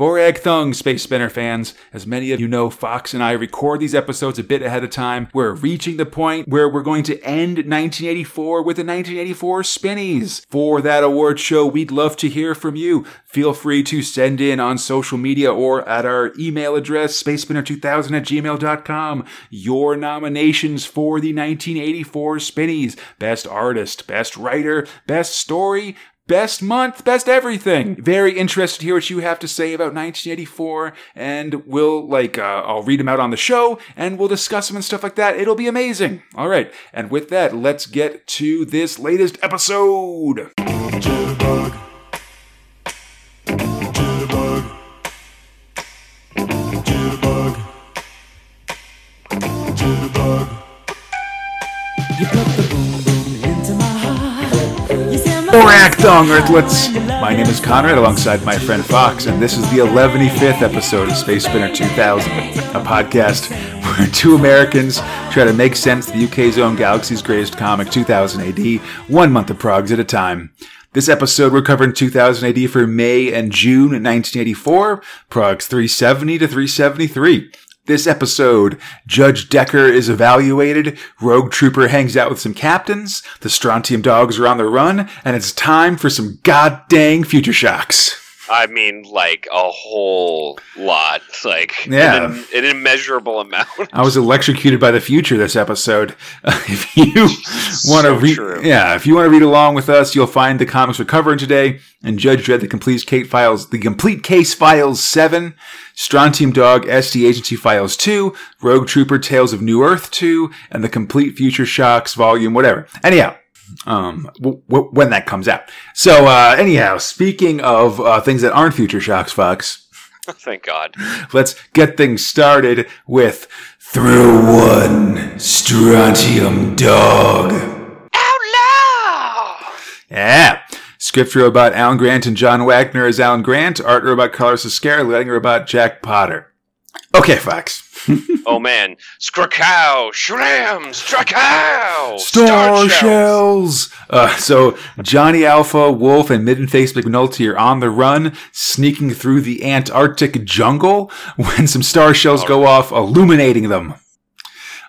Borag Thungg, Space Spinner fans. As many of you know, Fox and I record these episodes a bit ahead of time. We're reaching the point where we're going to end 1984 with the 1984 Spinnies. For that award show, we'd love to hear from you. Feel free to send in on social media or at our email address, spacespinner2000 at gmail.com, your nominations for the 1984 Spinnies. Best artist, best writer, best story, best month, best everything. Very interested to hear what you have to say about 1984, and we'll like uh, I'll read them out on the show, and we'll discuss them and stuff like that. It'll be amazing. All right, and with that, let's get to this latest episode. Jitterbug. Set my Earthlets. My name is Conrad alongside my friend Fox, and this is the 115th episode of Space Spinner 2000, a podcast where two Americans try to make sense of the UK's own Galaxy's Greatest Comic 2000 AD, one month of progs at a time. This episode we're covering 2000 AD for May and June 1984, progs 370 to 373. This episode, Judge Decker is evaluated, Rogue Trooper hangs out with some captains, the Strontium dogs are on the run, and it's time for some god dang future shocks. I mean, like a whole lot, like Yeah. an, an immeasurable amount. I was electrocuted by the future this episode. if you want to So read, true. yeah, if you want to read along with us, you'll find the comics we're covering today and Judge Dredd, the complete case files, the complete case files seven, Strontium Dog, SD Agency Files two, Rogue Trooper Tales of New Earth two, and the complete Future Shocks volume, whatever. Anyhow. Um, w- w- when that comes out. So, uh, anyhow, speaking of uh, things that aren't Future Shocks, Fox, Thank God. Let's get things started with Thrill One Strontium Dog. Outlaw! Yeah. Script robot Alan Grant and John Wagner as Alan Grant. Art robot Carlos Ezquerra. Lighting robot Jack Potter. Okay, Fox. Oh man, Skrakow, Shram, Strakow, Star shells. Uh, so Johnny Alpha, Wolf, and Midden Face McNulty are on the run, sneaking through the Antarctic jungle when some star shells go off, illuminating them.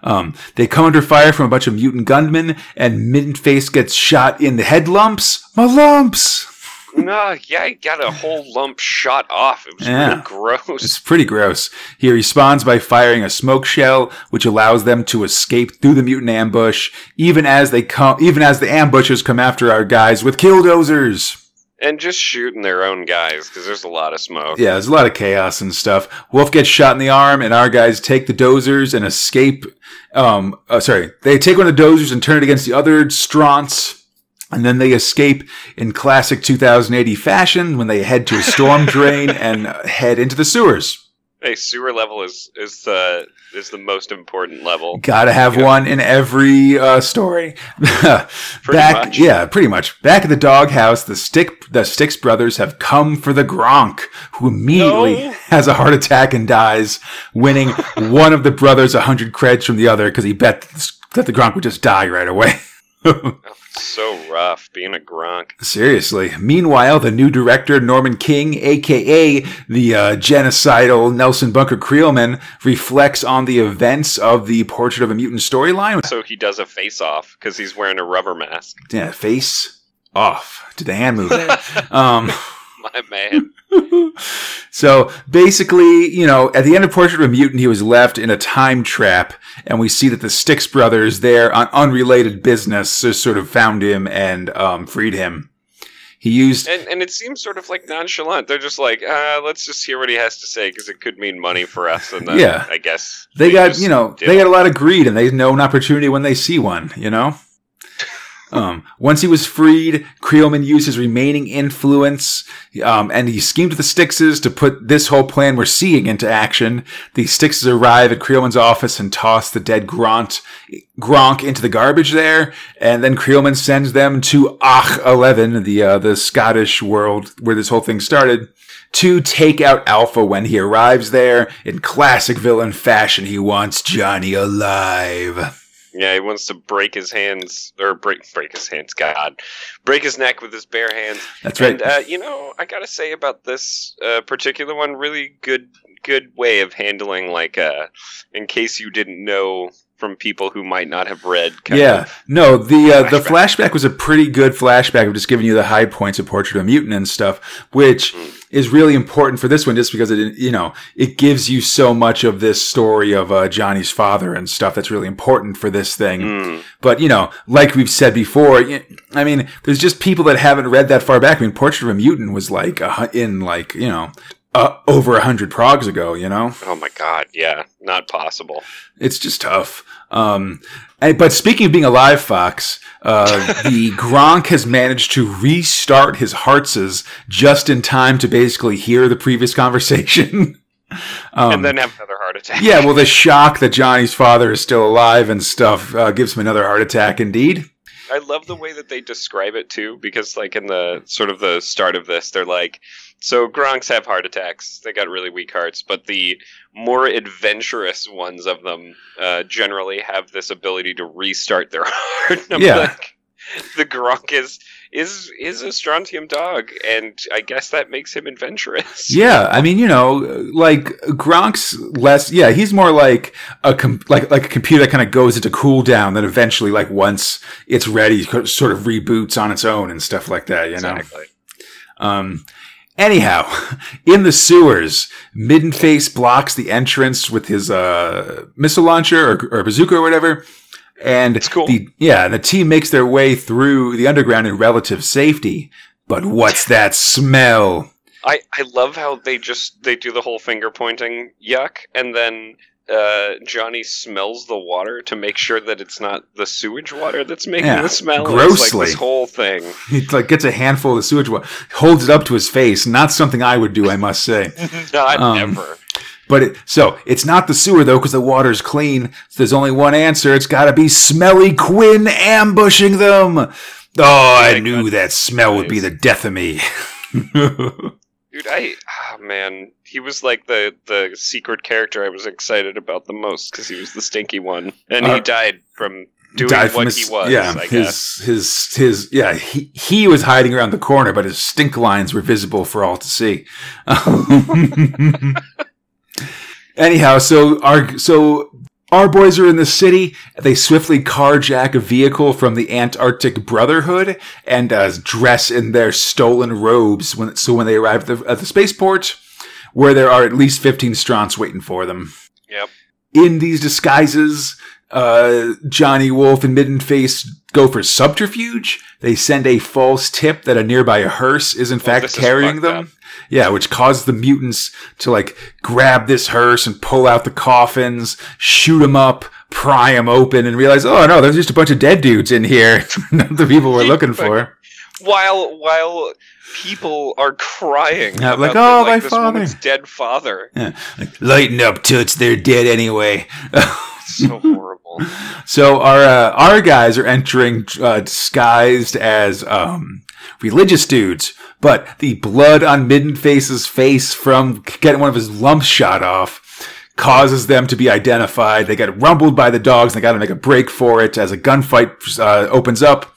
Um, they come under fire from a bunch of mutant gunmen, and Midden Face gets shot in the head lumps. My lumps. No, yeah, he got a whole lump shot off. It was Yeah. gross. It's pretty gross. He responds by firing a smoke shell, which allows them to escape through the mutant ambush, even as they come, even as the ambushers come after our guys with killdozers. and just shooting their own guys because there's a lot of smoke. Yeah, there's a lot of chaos and stuff. Wolf gets shot in the arm, and our guys take the dozers and escape. Um, uh, sorry, they take one of the dozers and turn it against the other Stronts. And then they escape in classic 2080 fashion when they head to a storm drain and head into the sewers. Hey, sewer level is is the is the most important level. Gotta have Yeah. one in every uh, story. Back, much. yeah, pretty much. Back at the doghouse, the stick, the Stix brothers have come for the Gronk, who immediately No. has a heart attack and dies, winning one of the brothers a hundred creds from the other because he bet that the Gronk would just die right away. So rough being a Gronk. Seriously. Meanwhile, the new director, Norman King, aka the uh, genocidal Nelson Bunker Kreelman, reflects on the events of the Portrait of a Mutant storyline. So he does a face off because he's wearing a rubber mask. Yeah, face off. Did the hand move um, My man. so basically, you know, at the end of Portrait of a Mutant, he was left in a time trap, and we see that the Stix brothers, there on unrelated business, just sort of found him and um, freed him. He used And and it seems sort of like nonchalant. They're just like, uh, let's just hear what he has to say because it could mean money for us. And then Yeah. I guess they got you know they got a lot of greed and they know an opportunity when they see one you know um, once he was freed kreelman used his remaining influence um, and he schemed with the Stixes to put this whole plan we're seeing into action the Stixes arrive at kreelman's office and toss the dead Grant, gronk into the garbage there and then kreelman sends them to ach 11 the uh, the scottish world where this whole thing started to take out Alpha when he arrives there. In classic villain fashion, he wants Johnny alive. Yeah, he wants to break his hands or break break his hands. God, break his neck with his bare hands. That's right. And uh, you know, I gotta say about this uh, particular one, really good good way of handling like uh, in case you didn't know from people who might not have read. Kind yeah, no, the uh, the Flashback. flashback was a pretty good flashback of just giving you the high points of Portrait of a Mutant and stuff, which Mm. Is really important for this one, just because it you know it gives you so much of this story of uh, Johnny's father and stuff that's really important for this thing. Mm. But you know, like we've said before, I mean, there's just people that haven't read that far back. I mean, Portrait of a Mutant was like a, in like you know uh, over a hundred progs ago. You know, Oh my God, yeah, not possible. it's just tough. Um, and, but speaking of being alive, Fox, uh, the Gronk has managed to restart his heartses just in time to basically hear the previous conversation. um, and then have another heart attack. yeah, well, the shock that Johnny's father is still alive and stuff uh, gives him another heart attack. Indeed. I love the way that they describe it too, because like in the sort of the start of this, they're like, so Gronks have heart attacks. They got really weak hearts, but the more adventurous ones of them uh, generally have this ability to restart their heart. Yeah. like, the Gronk is is is a strontium dog, and I guess that makes him adventurous. Yeah, I mean, you know, like Gronk's less. Yeah, he's more like a com- like like a computer that kind of goes into cooldown. That eventually, like once it's ready, sort of reboots on its own and stuff like that. You know. exactly. Um, anyhow, in the sewers, Middenface blocks the entrance with his uh, missile launcher or, or bazooka or whatever. And It's cool. the yeah, the team makes their way through the underground in relative safety. But what's that smell? I, I love how they just they do the whole finger pointing yuck and then uh, Johnny smells the water to make sure that it's not the sewage water that's making Yeah, the smell. It's grossly. like this whole thing. He like gets a handful of the sewage water, holds it up to his face. Not something I would do, I must say. Not Um, ever. But it, so it's not the sewer though, because the water's clean. So there's only one answer. It's got to be Smelly Quinn ambushing them. Oh, I my knew God. that smell would be the death of me. Dude, I oh man, he was like the the secret character I was excited about the most because he was the stinky one, and Uh, he died from doing Died from what his- he was. Yeah, I guess. his his his yeah. He he was hiding around the corner, but his stink lines were visible for all to see. Anyhow, so our so our boys are in the city. They swiftly carjack a vehicle from the Antarctic Brotherhood and uh, dress in their stolen robes. When so when they arrive at the, at the spaceport, where there are at least fifteen Stronts waiting for them Yep. in these disguises, uh, Johnny Wolf and Midden Face go for subterfuge. They send a false tip that a nearby hearse is in fact carrying them. up. Yeah, which caused the mutants to like grab this hearse and pull out the coffins, shoot them up, pry them open, and realize, oh no, there's just a bunch of dead dudes in here. Not the people we're looking for. While while people are crying, Yeah, like, "Oh, the, my this father." dead father. Yeah. Like, Lighten up, toots. They're dead anyway. So horrible. So our uh, our guys are entering uh, disguised as um, religious dudes, but the blood on Midden Face's face from getting one of his lumps shot off causes them to be identified. They get rumbled by the dogs. They got to make a break for it as a gunfight uh, opens up.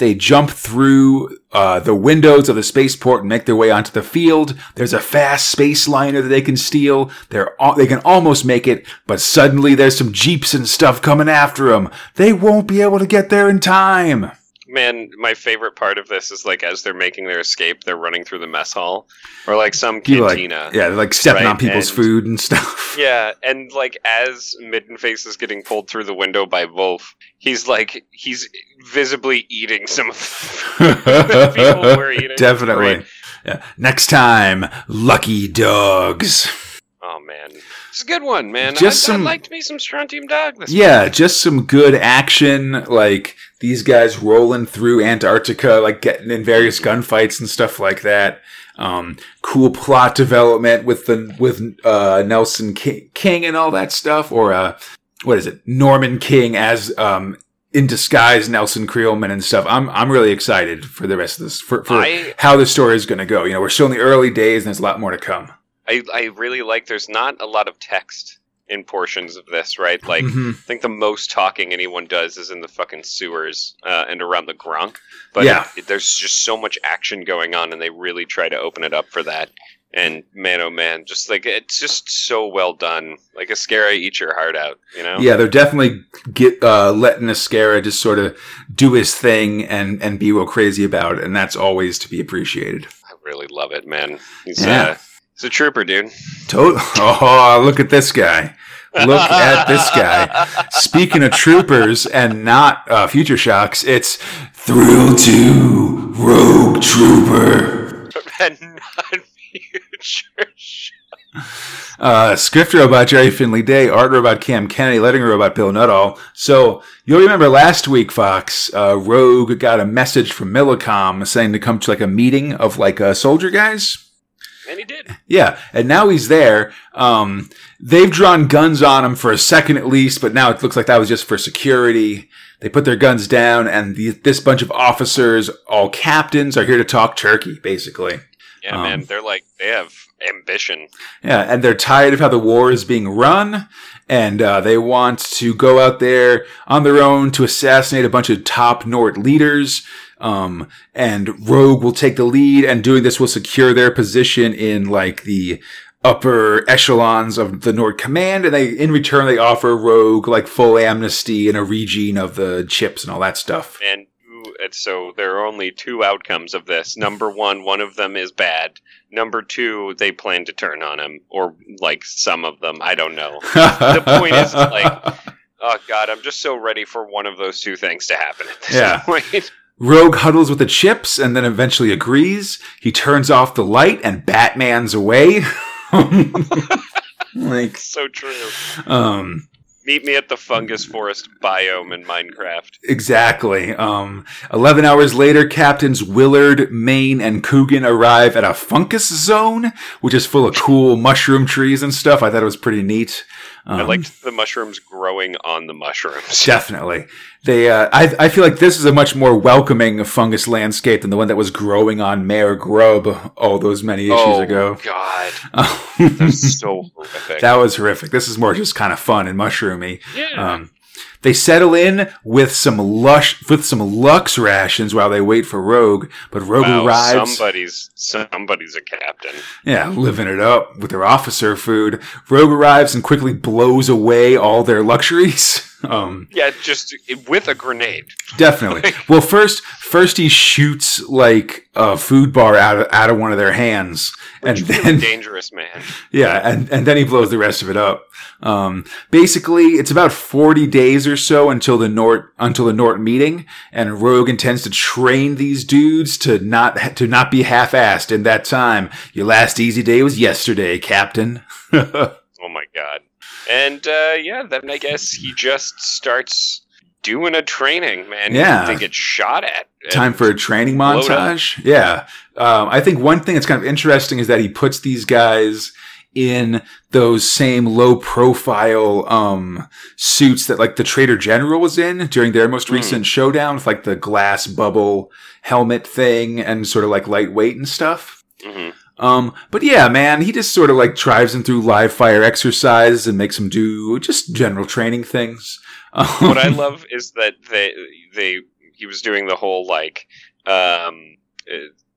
They jump through uh, the windows of the spaceport and make their way onto the field. There's a fast space liner that they can steal. They're al- they can almost make it, but suddenly there's some jeeps and stuff coming after them. They won't be able to get there in time. Man, my favorite part of this is like as they're making their escape, they're running through the mess hall or like some People like, cantina. yeah, they're like stepping Right, on people's and- food and stuff. Yeah, and like as Middenface is getting pulled through the window by Wolf, he's like he's visibly eating some of the people who are eating. Definitely. Yeah. Next time, lucky dogs. Oh man, it's a good one, man. Just I, some- I liked me some Strontium Dog this Yeah, just some good action, like these guys rolling through Antarctica, like getting in various gunfights and stuff like that. Um, cool plot development with the with uh, Nelson King, King and all that stuff, or uh, what is it, Norman King as um, in disguise Nelson Kreelman and stuff. I'm I'm really excited for the rest of this for, for I- how the story is going to go. You know, we're still in the early days, and there's a lot more to come. I, I really like there's not a lot of text in portions of this, right? Like, Mhm. I think the most talking anyone does is in the fucking sewers uh, and around the Gronk. But Yeah. it- there's just so much action going on, and they really try to open it up for that. And man, oh man, just like it's just so well done. Like Ezquerra, eat your heart out, you know? Yeah, they're definitely get uh, letting Ezquerra just sort of do his thing and and be real crazy about it, and that's always to be appreciated. I really love it, man. He's Yeah. uh, he's a trooper, dude. To- oh, look at this guy! Look at this guy. Speaking of troopers and not uh, future shocks, it's Thrill Two Rogue Trooper. and not future. sh- Uh, script robot Gerry Finley-Day, art robot Cam Kennedy, lettering robot Bill Nuttall. So you'll remember last week, Fox, uh, Rogue got a message from Millicom saying to come to like a meeting of like uh, soldier guys. And he did. Yeah, and now he's there. Um, they've drawn guns on him for a second at least, but now it looks like that was just for security. They put their guns down, and the, this bunch of officers, all captains, are here to talk turkey, basically. Yeah, Um, man. They're like they have ambition. Yeah, and they're tired of how the war is being run, and uh, they want to go out there on their own to assassinate a bunch of top Nort leaders. Um, and Rogue will take the lead, and doing this will secure their position in like the upper echelons of the Nort command. And they, in return, they offer Rogue like full amnesty and a regene of the chips and all that stuff. And so there are only two outcomes of this. Number one, one of them is bad. Number two, they plan to turn on him, or like some of them. I don't know. The point is, like, oh god, I'm just so ready for one of those two things to happen at this Yeah. point. Rogue huddles with the chips and then eventually agrees. He turns off the light and Batman's away. like, so true. um, Meet me at the fungus forest biome in Minecraft. exactly. Um, 11 hours later, Captains Willard, Maine, and Coogan arrive at a fungus zone, which is full of cool mushroom trees and stuff. I thought it was pretty neat. I Um, liked the mushrooms growing on the mushrooms. Definitely. They, uh, I, I feel like this is a much more welcoming fungus landscape than the one that was growing on Mayor Grub all those many issues oh ago. god, that's so horrific. that was horrific. This is more just kind of fun and mushroomy. yeah. Um, they settle in with some lush, with some Lux rations while they wait for Rogue. But Rogue wow, arrives, somebody's somebody's a captain. yeah, living it up with their officer food. Rogue arrives and quickly blows away all their luxuries. Um, Yeah, just with a grenade. definitely. well, first, first he shoots like a food bar out of out of one of their hands, and then dangerous man. Yeah, and, and then he blows the rest of it up. Um, basically, it's about 40 days or so until the Nort, until the Nort meeting, and Rogue intends to train these dudes to not, to not be half-assed in that time. Your last easy day was yesterday, Captain. Oh my god. And uh, yeah, then I guess he just starts doing a training, man. Yeah. They get shot at. Time for a training it up. montage. Yeah. Um, I think one thing that's kind of interesting is that he puts these guys in those same low profile um, suits that like the Traitor General was in during their most Hmm. recent showdown with like the glass bubble helmet thing and sort of like lightweight and stuff. Mhm. Um, but yeah, man, he just sort of like drives him through live fire exercises and makes him do just general training things. What I Um, love is that they they he was doing the whole like um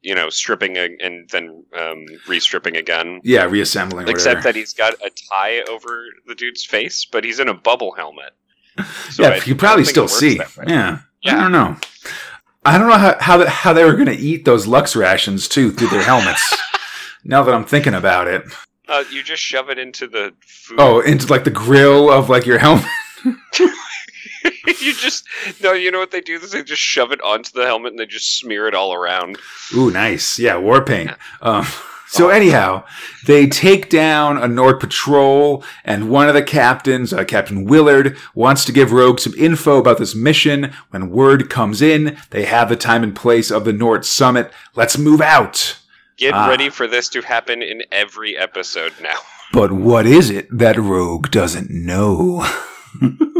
you know stripping a, and then um re-stripping a gun. yeah, reassembling. Except whatever. that he's got a tie over the dude's face, but he's in a bubble helmet. So yeah, I you probably still see. Yeah. Yeah. I don't know. I don't know how how, the, how they were going to eat those Lux rations too through their helmets. now that I'm thinking about it. Uh, you just shove it into the food. Oh, into like the grill of like your helmet. you just no. You know what they do? Is they just shove it onto the helmet and they just smear it all around. Ooh, nice. Yeah, war paint. Um, so anyhow, they take down a Nort patrol, and one of the captains, uh, Captain Willard, wants to give Rogue some info about this mission. When word comes in, they have the time and place of the Nort summit. Let's move out. Get Ah. ready for this to happen in every episode now. But what is it that Rogue doesn't know?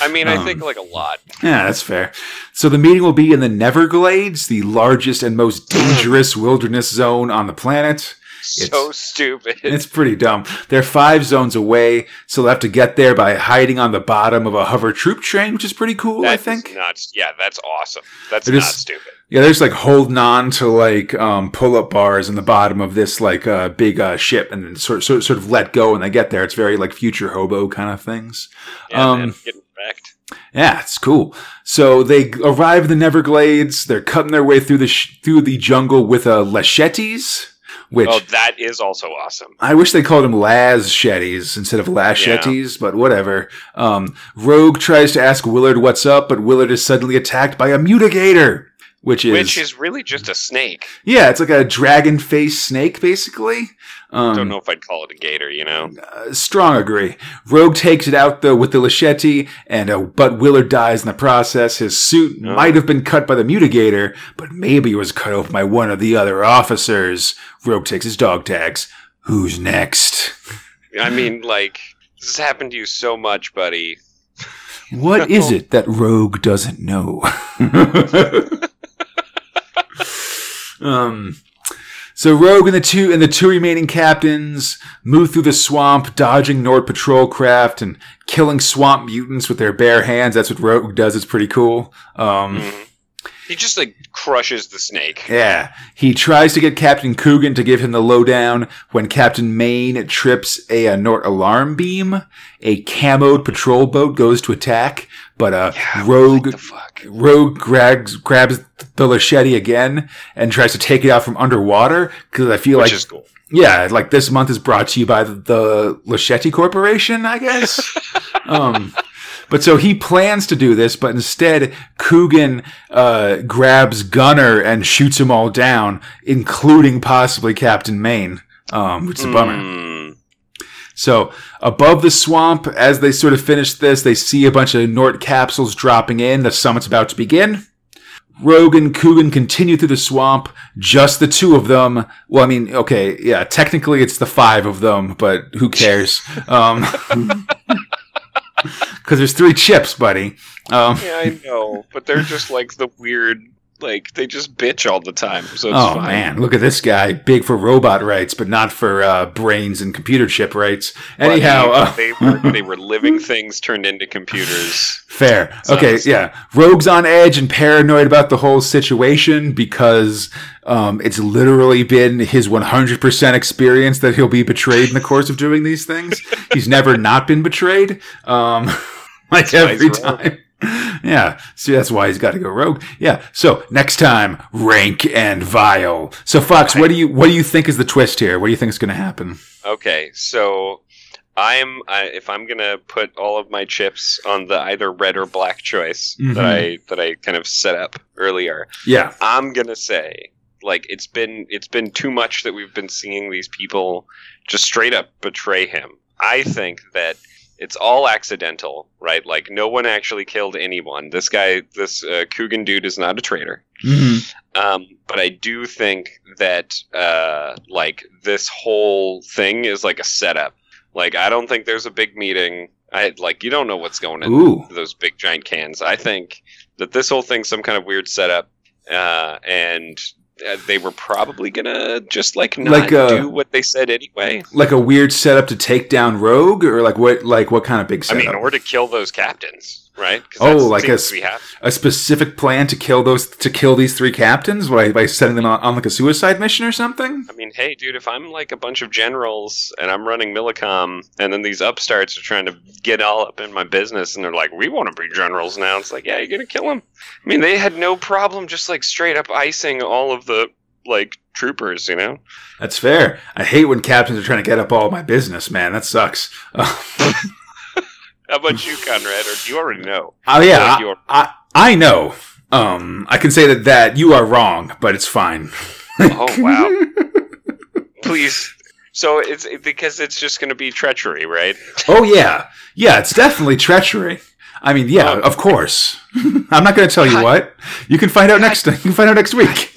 I mean, I Um, think like a lot. Yeah, that's fair. So the meeting will be in the Neverglades, the largest and most dangerous wilderness zone on the planet. so stupid. It's pretty dumb. They're five zones away, so they'll have to get there by hiding on the bottom of a hover troop train, which is pretty cool, I think. nuts. Yeah, that's awesome. That's It not is- stupid. Yeah, they're just like holding on to like um, pull-up bars in the bottom of this like uh, big uh, ship, and then sort sort sort of let go when they get there. It's very like future hobo kind of things. Yeah, Um, man, getting wrecked. Yeah, it's cool. So they arrive in the Neverglades. They're cutting their way through the sh- through the jungle with uh, lachettes, which Oh, that is also awesome. I wish they called them Laz Shetties instead of Lachettes, but whatever. Um, Rogue tries to ask Willard what's up, but Willard is suddenly attacked by a mutigator, which is, Which is really just a snake. yeah, it's like a dragon face snake, basically. Um, Don't know if I'd call it a gator, you know? uh, strong agree. Rogue takes it out though with the Lachette, and uh, but Willard dies in the process. His suit Oh. might have been cut by the mutigator, but maybe it was cut off by one of the other officers. Rogue takes his dog tags. Who's next? I mean, like, this has happened to you so much, buddy. What is it that Rogue doesn't know? um, so Rogue and the two and the two remaining captains move through the swamp, dodging Nort patrol craft and killing swamp mutants with their bare hands. That's what Rogue does. It's pretty cool. Um, Mhm. He just, like, crushes the snake. yeah, he tries to get Captain Coogan to give him the lowdown when Captain Maine trips a, uh Nort alarm beam. A camoed patrol boat goes to attack, but uh, Rogue What the fuck? Rogue grabs grabs the Lachette again and tries to take it out from underwater because I feel Which like is cool. yeah, like this month is brought to you by the, the Lachette Corporation, I guess. um, but so he plans to do this, but instead Coogan uh, grabs Gunnar and shoots them all down, including possibly Captain Maine, um, which is a bummer. Mm. So above the swamp, as they sort of finish this, they see a bunch of Nort capsules dropping in. The summit's about to begin. Rogue and Coogan continue through the swamp. Just the two of them. Well, I mean, okay, yeah, technically it's the five of them, but who cares? Um, because there's three chips, buddy. Um, Yeah, I know, but they're just like the weird, like they just bitch all the time. So it's oh fine. man, look at this guy, big for robot rights, but not for uh, brains and computer chip rights. Anyhow, uh, they were they were living things turned into computers. Fair. So- Okay, yeah. Rogue's on edge and paranoid about the whole situation because um, it's literally been his 100% experience that he'll be betrayed in the course of doing these things. He's never not been betrayed. Um, like That's every time. rogue. Yeah, see, that's why he's got to go rogue. Yeah. So next time, rank and vile. So Fox, what do you what do you think is the twist here? What do you think is going to happen? Okay, so I'm I, if I'm gonna put all of my chips on the either red or black choice Mhm. that I that I kind of set up earlier, Yeah. I'm gonna say like it's been it's been too much that we've been seeing these people just straight up betray him. I think that it's all accidental, right? Like no one actually killed anyone. This guy, this uh, Coogan dude, is not a traitor. hmm Um, but I do think that uh, like this whole thing is like a setup. Like I don't think there's a big meeting. I like you don't know what's going in Ooh. those big giant cans. I think that this whole thing's some kind of weird setup, uh, and uh, they were probably gonna just like not Like, uh, do what they said anyway. Like a weird setup to take down Rogue, or like what? Like what kind of big setup? I mean, or to kill those captains, right? Oh, like a a specific plan to kill those to kill these three captains by, by setting them on, on like a suicide mission or something. I mean, hey, dude, if I'm like a bunch of generals and I'm running Millicom, and then these upstarts are trying to get all up in my business, and they're like, "We want to be generals now," it's like, yeah, you're gonna kill them. I mean, they had no problem just like straight up icing all of the like troopers, you know. That's fair. I hate when captains are trying to get up all my business, man. That sucks. How about you, Conrad? Or do you already know? Oh yeah, I, I I know. Um, I can say that that you are wrong, but it's fine. Oh wow! Please. So it's because it's just gonna be treachery, right? Oh yeah, yeah. It's definitely treachery. I mean, yeah, Um, of course. I'm not going to tell you God. what. You can find out next. You can find out next week.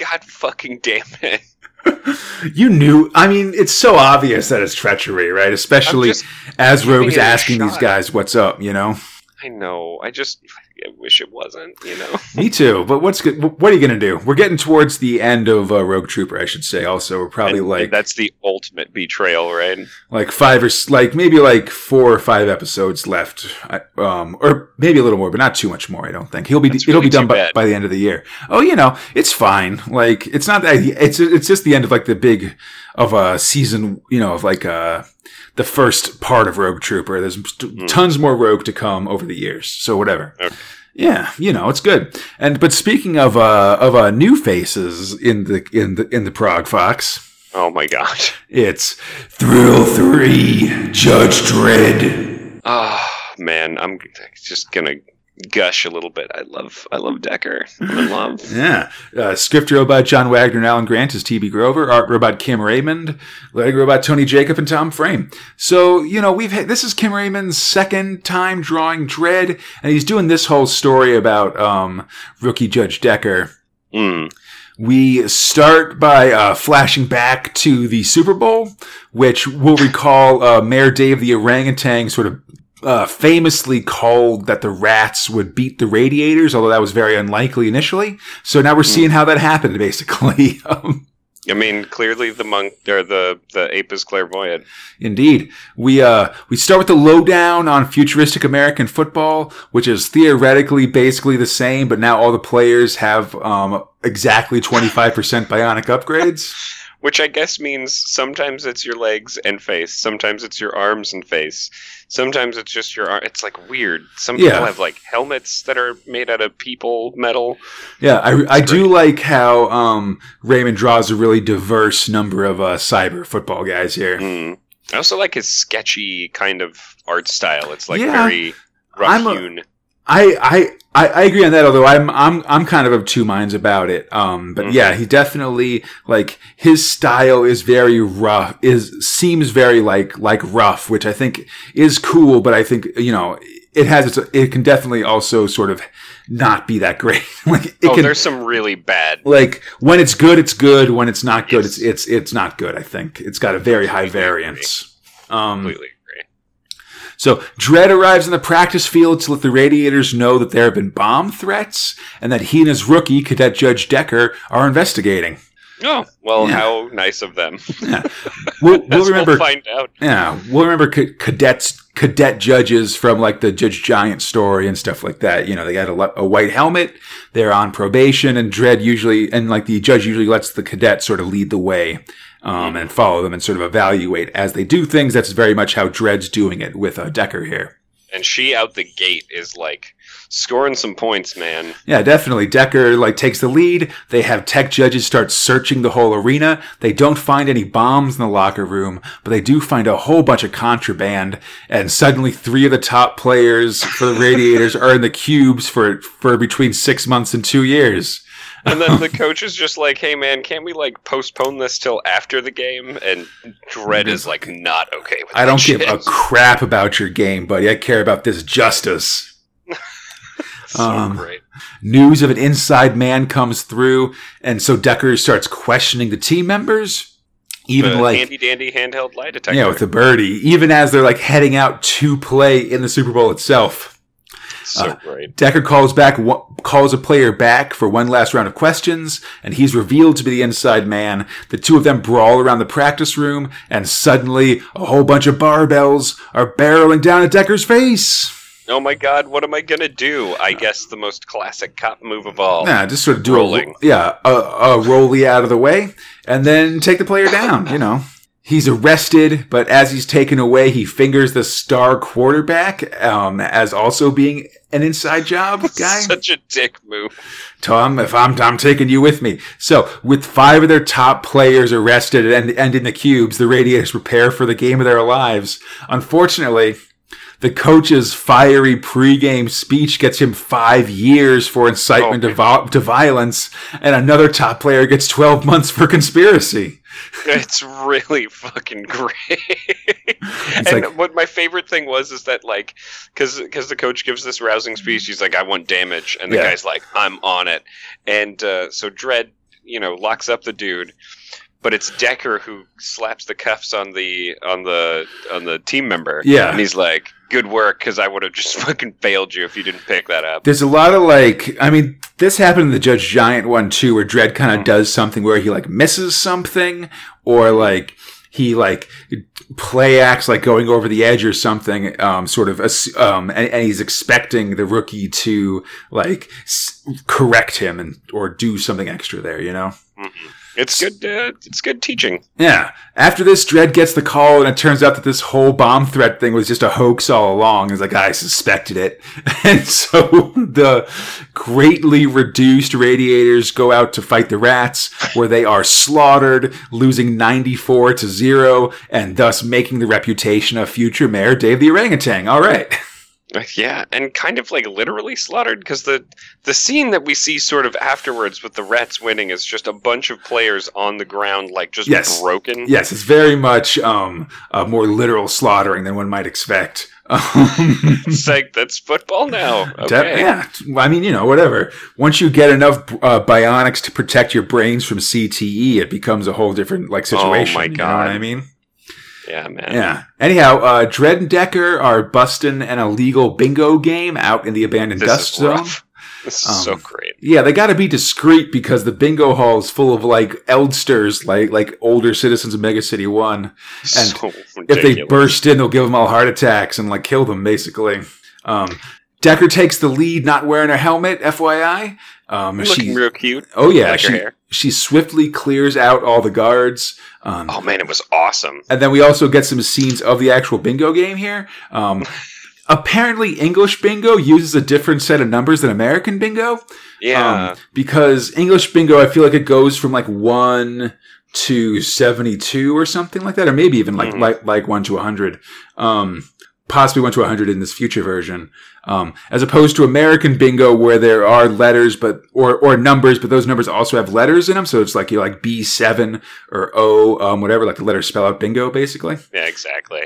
God fucking damn it! You knew. I mean, it's so obvious that it's treachery, right? Especially as Rogue's asking these guys what's up, you know? I know. I just I wish it wasn't. You know. Me too. But what's good? What are you gonna do? We're getting towards the end of uh, Rogue Trooper, I should say. Also, we're probably And- like and that's the ultimate betrayal, right? like five or like maybe like four or five episodes left, I- um, or maybe a little more, but not too much more. I don't think he'll be. That's it'll be done by, by the end of the year. Oh, you know, it's fine. Like it's not that. It's it's just the end of like the big of a season. You know, of like uh the first part of Rogue Trooper. There's t- tons more Rogue to come over the years. So whatever. Hmm. Okay. Yeah, you know it's good. And but speaking of uh of uh new faces in the in the in the prog Fox. Oh my god. It's Thrill 3 Judge Dredd. Oh man, I'm just gonna gush a little bit. I love, I love Decker. I'm in love. Yeah. Uh, script robot John Wagner and Alan Grant is TB Grover. Art robot Kim Raymond. Leg robot Tony Jacob and Tom Frame. So, you know, we've had, this is Kim Raymond's second time drawing Dredd, and he's doing this whole story about um, rookie Judge Decker. Mm. We start by uh, flashing back to the Super Bowl, which we'll recall uh, Mayor Dave the orangutan sort of uh, famously called that the rats would beat the radiators, although that was very unlikely initially. So now we're seeing how that happened, basically. um, I mean, clearly the monk or the the ape is clairvoyant. Indeed, we uh we start with the lowdown on futuristic American football, which is theoretically basically the same, but now all the players have um exactly twenty five percent bionic upgrades. Which I guess means sometimes it's your legs and face, sometimes it's your arms and face, sometimes it's just your arm. It's like weird. Some Yeah. people have like helmets that are made out of people metal. Yeah, I, I do like how um, Raymond draws a really diverse number of uh, cyber football guys here. Mm. I also like his sketchy kind of art style. It's like Yeah. very rough I'm a- hewn. I, I I I agree on that. Although I'm I'm I'm kind of of two minds about it. Um, but Mhm. yeah, he definitely like his style is very rough. Is seems very like like rough, which I think is cool. But I think you know it has its. It can definitely also sort of not be that great. like it oh, can there's some really bad. like when it's good, it's good. When it's not good, Yes. it's it's it's not good. I think it's got a very high Completely agree. variance. Um, Completely. So Dredd arrives in the practice field to let the Radiators know that there have been bomb threats and that he and his rookie, Cadet Judge Decker, are investigating. Oh, well, Yeah. how nice of them. Yeah, we'll, we'll remember. we'll find out. yeah, we'll remember ca- cadets, cadet judges from like the Judge Giant story and stuff like that. You know, they got a, a white helmet, they're on probation, and Dredd usually and like the judge usually lets the cadet sort of lead the way. Um, and follow them and sort of evaluate as they do things. That's very much how Dredd's doing it with uh, Decker here. And she out the gate is like scoring some points, man. Yeah, definitely. Decker like takes the lead. They have tech judges start searching the whole arena. They don't find any bombs in the locker room, but they do find a whole bunch of contraband. And suddenly, three of the top players for the Radiators are in the cubes for for between six months and two years. And then the coach is just like, "Hey, man, can't we like postpone this till after the game?" And Dredd is like, not okay with. I don't give a crap about your game, buddy. I care about this justice. so um, great. News of an inside man comes through, and so Decker starts questioning the team members. Even the like handy dandy handheld lie detector. Yeah, with the birdie, even as they're like heading out to play in the Super Bowl itself. So uh, great. Decker calls back, calls a player back for one last round of questions, and he's revealed to be the inside man. The two of them brawl around the practice room, and suddenly a whole bunch of barbells are barreling down at Decker's face. Oh my god, what am I gonna do? I guess the most classic cop move of all. Yeah, just sort of do Rolling. a yeah a, a rolly out of the way, and then take the player down. You know. He's arrested, but as he's taken away, he fingers the star quarterback um, as also being an inside job guy. Such a dick move. Tom, if I'm, I'm taking you with me. So, with five of their top players arrested and, and in the cubes, the Radiators prepare for the game of their lives. Unfortunately, the coach's fiery pregame speech gets him five years for incitement Oh, to, vo- to violence, and another top player gets 12 months for conspiracy. It's really fucking great. and like- what my favorite thing was is that like, because because the coach gives this rousing speech, he's like, "I want damage," and the Yeah. guy's like, "I'm on it," and uh, so Dredd, you know, locks up the dude. but it's Decker who slaps the cuffs on the on the on the team member. Yeah. and he's like, "Good work," because I would have just fucking failed you if you didn't pick that up. There's a lot of like, I mean, this happened in the Judge Giant one too, where Dredd kind of does something where he like misses something, or like he like play acts like going over the edge or something, um, sort of, um, and, and he's expecting the rookie to like s- correct him and or do something extra there, you know. It's good. Uh, it's good teaching. Yeah. After this, Dredd gets the call, and it turns out that this whole bomb threat thing was just a hoax all along. It's like, I suspected it. And so the greatly reduced radiators go out to fight the rats, where they are slaughtered, losing 94 to 0, and thus making the reputation of future Mayor Dave the Orangutan. All right. Yeah, and kind of like literally slaughtered because the the scene that we see sort of afterwards with the rats winning is just a bunch of players on the ground, like just Yes. broken. Yes, it's very much um, a more literal slaughtering than one might expect. It's like that's football now. Okay. yeah, I mean, you know, whatever. Once you get enough uh, bionics to protect your brains from CTE, it becomes a whole different like situation. Oh my You know what God. I mean? Yeah, man. Yeah. Anyhow, uh, Dredd and Decker are busting an illegal bingo game out in the abandoned This dust zone. rough. This is so Um, great. Yeah, they got to be discreet because the bingo hall is full of like eldsters, like like older citizens of Mega City One. so if they burst in, they'll give them all heart attacks and like kill them, basically. Um, Decker takes the lead, not wearing her helmet. FYI, um, looking she, real cute. oh yeah, like she she swiftly clears out all the guards. Um, Oh man, it was awesome. and then we also get some scenes of the actual bingo game here. Um, apparently, English bingo uses a different set of numbers than American bingo. Yeah. Um, because English bingo, I feel like it goes from like one to seventy-two or something like that, or maybe even like Mhm. like like one to hundred. Um, possibly one to hundred in this future version, um, as opposed to American bingo, where there are letters, but or or numbers, but those numbers also have letters in them. So it's like you know, like B seven or O, um, whatever, like the letters spell out bingo, basically. yeah, exactly.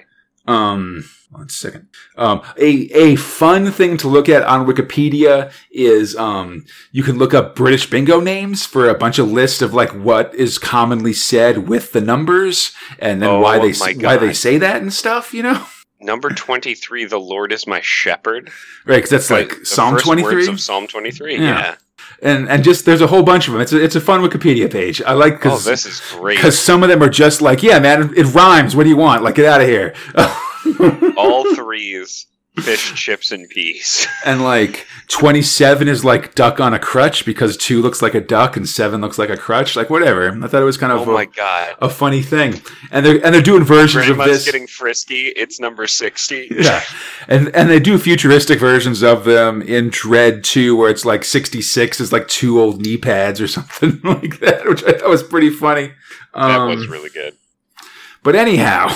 Um, one second. Um, a a fun thing to look at on Wikipedia is um, you can look up British bingo names for a bunch of lists of like what is commonly said with the numbers, and then Oh why they why they say that and stuff. You know, Number twenty-three. The Lord is my shepherd. right? Because that's like The Psalm first twenty words three, of Psalm twenty-three. Yeah. Yeah. and and just there's a whole bunch of them. It's a, it's a fun Wikipedia page. I like Oh, this is great. because some of them are just like yeah, man, it rhymes. What do you want? Like get out of here. All threes. Fish, chips, and peas. And like 27 is like duck on a crutch because 2 looks like a duck and 7 looks like a crutch. Like whatever. I thought it was kind of Oh my a, god. a funny thing. And they're and they're doing versions of this. getting frisky. It's number sixty. yeah. And and they do futuristic versions of them in Dredd 2 where it's like 66 is like two old knee pads or something like that, which I thought was pretty funny. that Um, was really good. but anyhow,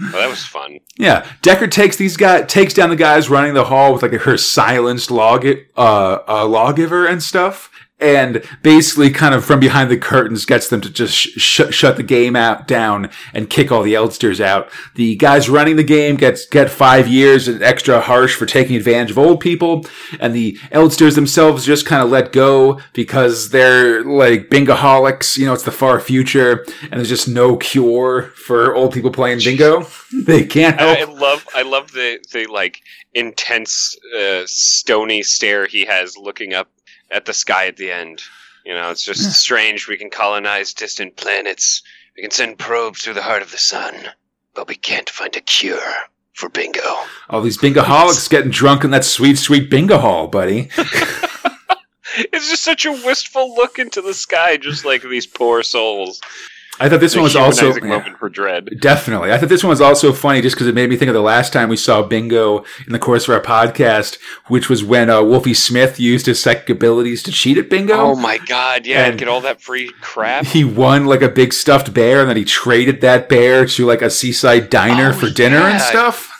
Well, that was fun. Yeah, Decker takes these guys, takes down the guys running the hall with like her silenced log, uh, uh, lawgiver and stuff, and basically kind of from behind the curtains gets them to just sh- sh- shut the game out down and kick all the Eldsters out. The guys running the game gets get five years and extra harsh for taking advantage of old people, and the Eldsters themselves just kind of let go because they're like bingoholics. You know, it's the far future, and there's just no cure for old people playing bingo. They can't I, I love I love the the like intense uh, stony stare he has looking up at the sky at the end. You know, it's just hmm. strange. We can colonize distant planets. We can send probes through the heart of the sun, but we can't find a cure for bingo. All these bingoholics getting drunk in that sweet, sweet bingo hall, buddy. It's just such a wistful look into the sky, just like these poor souls. I thought this The one was also humanizing yeah, for Dredd. definitely. I thought this one was also funny just because it made me think of the last time we saw bingo in the course of our podcast, which was when uh, Wolfie Smith used his psychic abilities to cheat at bingo. Oh my god! Yeah, and And- get all that free crap. he won like a big stuffed bear, and then he traded that bear to like a seaside diner Oh, for dinner and stuff.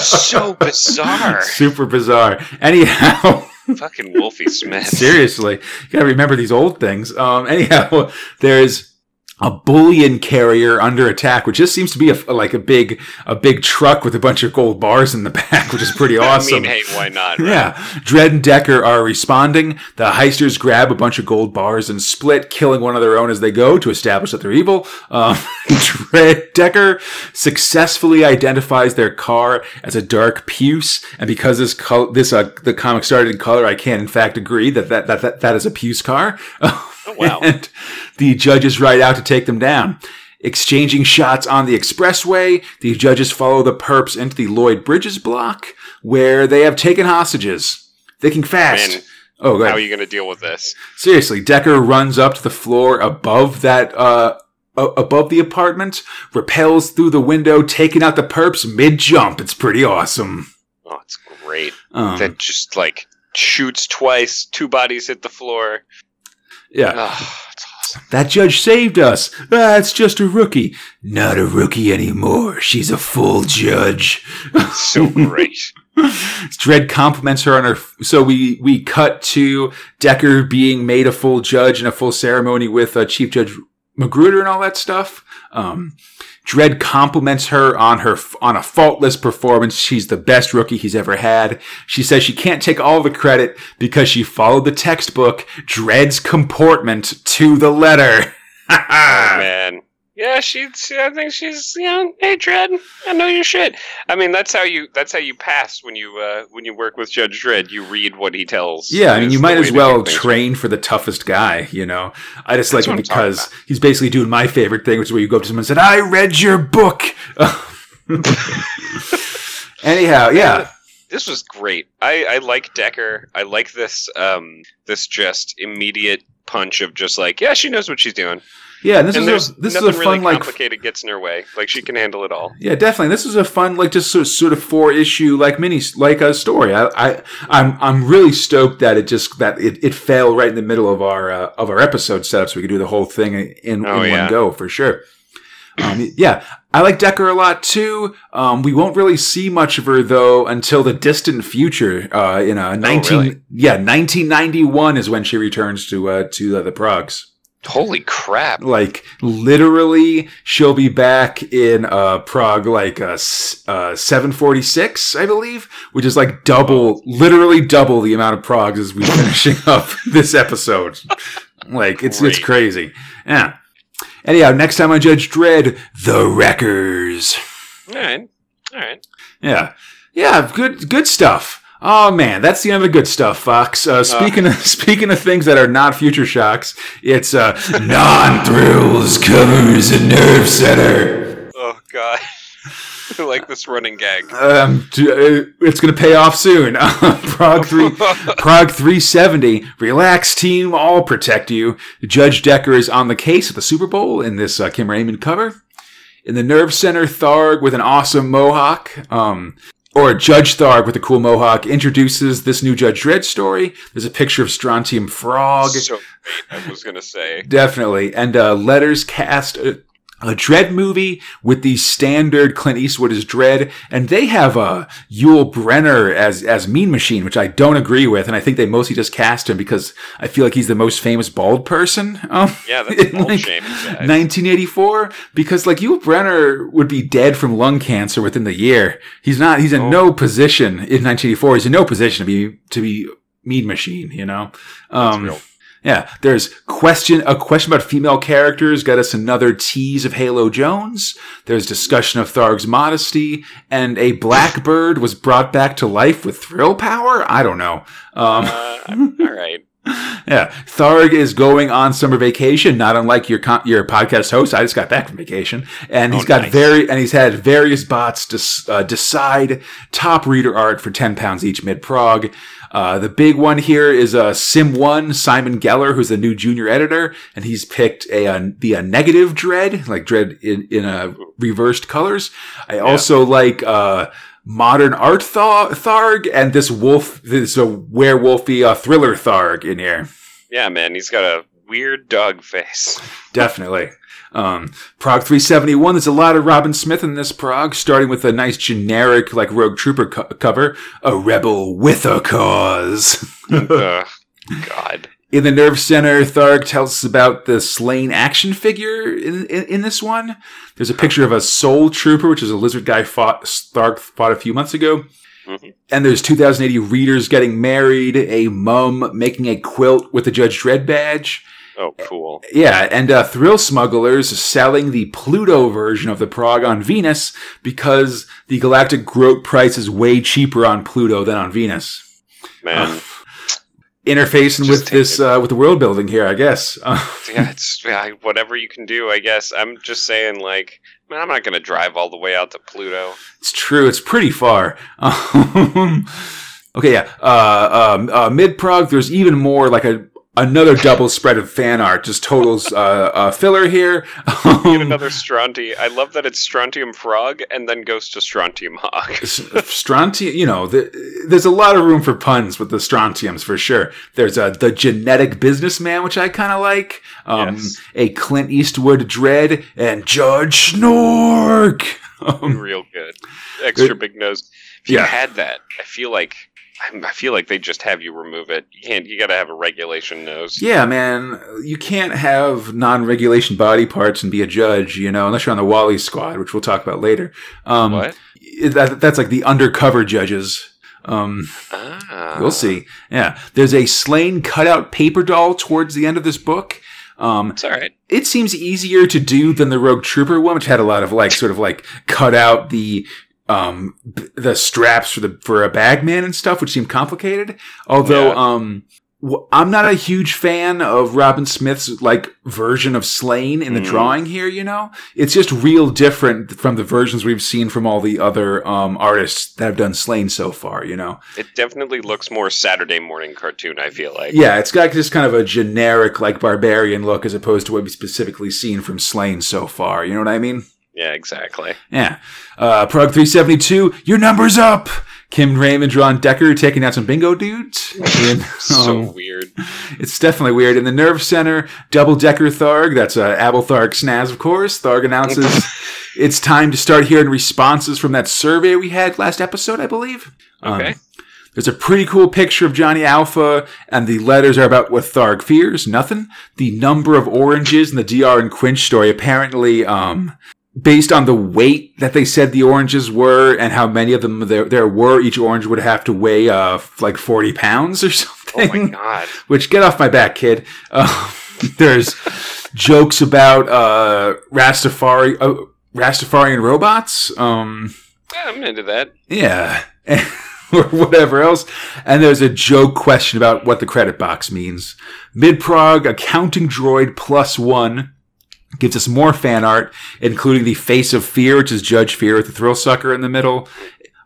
so bizarre. Super bizarre. Anyhow. Fucking Wolfie Smith. Seriously, you gotta remember these old things. Um, anyhow, there's a bullion carrier under attack, which just seems to be a, like a big a big truck with a bunch of gold bars in the back, which is pretty awesome. I mean, hey, why not? right? Yeah, Dredd and Decker are responding. The heisters grab a bunch of gold bars and split, killing one of their own as they go to establish that they're evil. Um, Dredd Decker successfully identifies their car as a dark puce, and because this col- this uh, the comic started in color, I can in fact agree that that that that, that is a puce car. Oh, wow. and the judges ride out to take them down. Exchanging shots on the expressway, the judges follow the perps into the Lloyd Bridges block, where they have taken hostages. Thinking fast. Man, oh, go How are you going to deal with this? Seriously, Decker runs up to the floor above that, uh, above the apartment, repels through the window, taking out the perps mid jump. It's pretty awesome. Oh, it's great. Um, that just like shoots twice, two bodies hit the floor. Yeah. Oh, awesome. That judge saved us. Ah, just a rookie. Not a rookie anymore. She's a full judge. So great. Dredd compliments her on her. So we we cut to Decker being made a full judge in a full ceremony with uh, Chief Judge McGruder and all that stuff. Um, Dredd compliments her on her on a faultless performance. She's the best rookie he's ever had. She says she can't take all the credit because she followed the textbook Dredd's comportment to the letter. Oh, man. Yeah, she's. I think she's. You know, hey, Dredd, I know your shit. I mean, that's how you. That's how you pass when you uh, when you work with Judge Dredd. You read what he tells. Yeah, I mean, you might as well train for the toughest guy, you know? I just like him what I'm talking because he's basically doing my favorite thing, which is where you go up to someone and said, I read your book. Anyhow, yeah. This was great. I, I like Decker. I like this um this just immediate punch of just like yeah she knows what she's doing Yeah, and this and is a, this is a really fun like complicated gets in her way like she can handle it all. yeah, definitely. This is a fun like just sort of, sort of four issue like mini like a story. I, I I'm I'm really stoked that it just that it, it fell right in the middle of our uh, of our episode setup, so we could do the whole thing in, in Oh, yeah. one go for sure. Um, yeah, I like Decker a lot too. Um, we won't really see much of her though until the distant future. Uh, in a nineteen really? yeah nineteen ninety one is when she returns to uh, to uh, the Progs. Holy crap! Like literally, she'll be back in uh, Prog like uh, uh, seven forty six, I believe, which is like double, literally double the amount of Progs as we're finishing up this episode. Like it's it's crazy. Yeah. Anyhow, next time on Judge Dredd, the Wreckers. All right, all right. Yeah, yeah, good good stuff. Oh man, that's the end of the good stuff, Fox. Uh, speaking of speaking of things that are not future shocks, it's uh, non thrills covers a nerve center. Oh god, I like this running gag. Um, uh, it's gonna pay off soon. Prog three, Prog three seventy. Relax, team. I'll protect you. Judge Decker is on the case at the Super Bowl in this uh, Kim Raymond cover. In the Nerve Center, Tharg with an awesome mohawk. Um, or Judge Tharg with a cool mohawk introduces this new Judge Dredd story. There's a picture of Strontium Frog. so I was gonna say. Definitely. And uh, letters cast a, a Dredd movie with the standard Clint Eastwood as Dredd, and they have uh, Yul Brynner as as Mean Machine, which I don't agree with, and I think they mostly just cast him because I feel like he's the most famous bald person. Um, Yeah, that's a in, like, shame, 1984, because like Yul Brynner would be dead from lung cancer within the year. He's not. He's in Oh. no position in 1984. He's in no position to be to be Mean Machine. You know. Um. Yeah, there's question a question about female characters got us another tease of Halo Jones. There's discussion of Tharg's modesty, and a blackbird was brought back to life with thrill power. I don't know. Um, Uh, all right. yeah, Tharg is going on summer vacation, not unlike your con- your podcast host. I just got back from vacation, and he's Oh, got nice. very and he's had various bots to uh, decide top reader art for ten pounds each mid prog. Uh, the big one here is uh, Sim One Simon Geller, who's the new junior editor, and he's picked a uh, the uh, negative Dredd, like Dredd in in uh, reversed colors. I also like. Uh, Modern art Thar- Tharg and this wolf, this a werewolfy uh, thriller Tharg in here. Yeah, man, he's got a weird dog face. Definitely. Um, Prog 371, there's a lot of Robin Smith in this prog, starting with a nice generic, like Rogue Trooper co- cover, a rebel with a cause. Ugh, God. In the nerve center, Tharg tells us about the slain action figure in, in, in this one. There's a picture of a soul trooper, which is a lizard guy fought Tharg fought a few months ago. Mhm. And there's 2000 AD readers getting married, a mum making a quilt with the Judge Dredd badge. Oh, cool. Yeah, and uh, Thrill Smugglers selling the Pluto version of the prog on Venus because the galactic groat price is way cheaper on Pluto than on Venus. Man, Interfacing Just with this uh, with the world building here, I guess. Uh, yeah, it's yeah, whatever you can do, I guess. I'm just saying, like, man, I'm not gonna drive all the way out to Pluto. it's true. It's pretty far. Okay, yeah. Uh, um, uh, Mid Prog, there's even more like a another double spread of fan art, just totals uh, uh, filler here. Get Um, another Stronti. I love that it's Strontium Frog and then goes to Strontium Hog. strontium, you know, the, there's a lot of room for puns with the strontiums for sure. There's uh, the genetic businessman, which I kind of like. Um, Yes. A Clint Eastwood Dredd and Judge Snork. Um, Real good. Extra big nose. If you Yeah. had that, I feel like I feel like they just have you remove it. You can't. You got to have a regulation nose. yeah, man, you can't have non-regulation body parts and be a judge, you know, unless you're on the Wally squad, which we'll talk about later. Um, What? That, that's like the undercover judges. Um, Ah, We'll see. Yeah. There's a slain cutout paper doll towards the end of this book. Um, It's all right. it seems easier to do than the Rogue Trooper one, which had a lot of like sort of like cut out the um the straps for the for a bagman and stuff, which seemed complicated. Although Yeah. um w- I'm not a huge fan of Robin Smith's like version of Slain in the Mm. drawing here, you know? It's just real different from the versions we've seen from all the other um artists that have done Slain so far, you know? It definitely looks more Saturday morning cartoon. I feel like. Yeah, it's got just kind of a generic, like barbarian look as opposed to what we've specifically seen from Slain so far. You know what I mean? Yeah, exactly. Yeah. Uh, Prog 372, your number's up! Kim Raymond, Ron Decker taking out some bingo dudes. And, So um, weird. it's definitely weird. In the Nerve Center, Double Decker Tharg, that's uh, Abel Tharg Snaz, of course. Tharg announces it's time to start hearing responses from that survey we had last episode, I believe. Um, Okay. there's a pretty cool picture of Johnny Alpha, and the letters are about what Tharg fears. Nothing. The number of oranges in the DR and Quinch story apparently, um, based on the weight that they said the oranges were and how many of them there, there were, each orange would have to weigh, uh, like 40 pounds or something. Oh my god. Which, get off my back, kid. Uh, there's jokes about, uh, Rastafari, uh, Rastafarian robots. Um, Yeah, I'm into that. yeah. or whatever else. And there's a joke question about what the credit box means. Mid Prog accounting droid plus one gives us more fan art, including the face of fear, which is Judge Fear with the thrill sucker in the middle.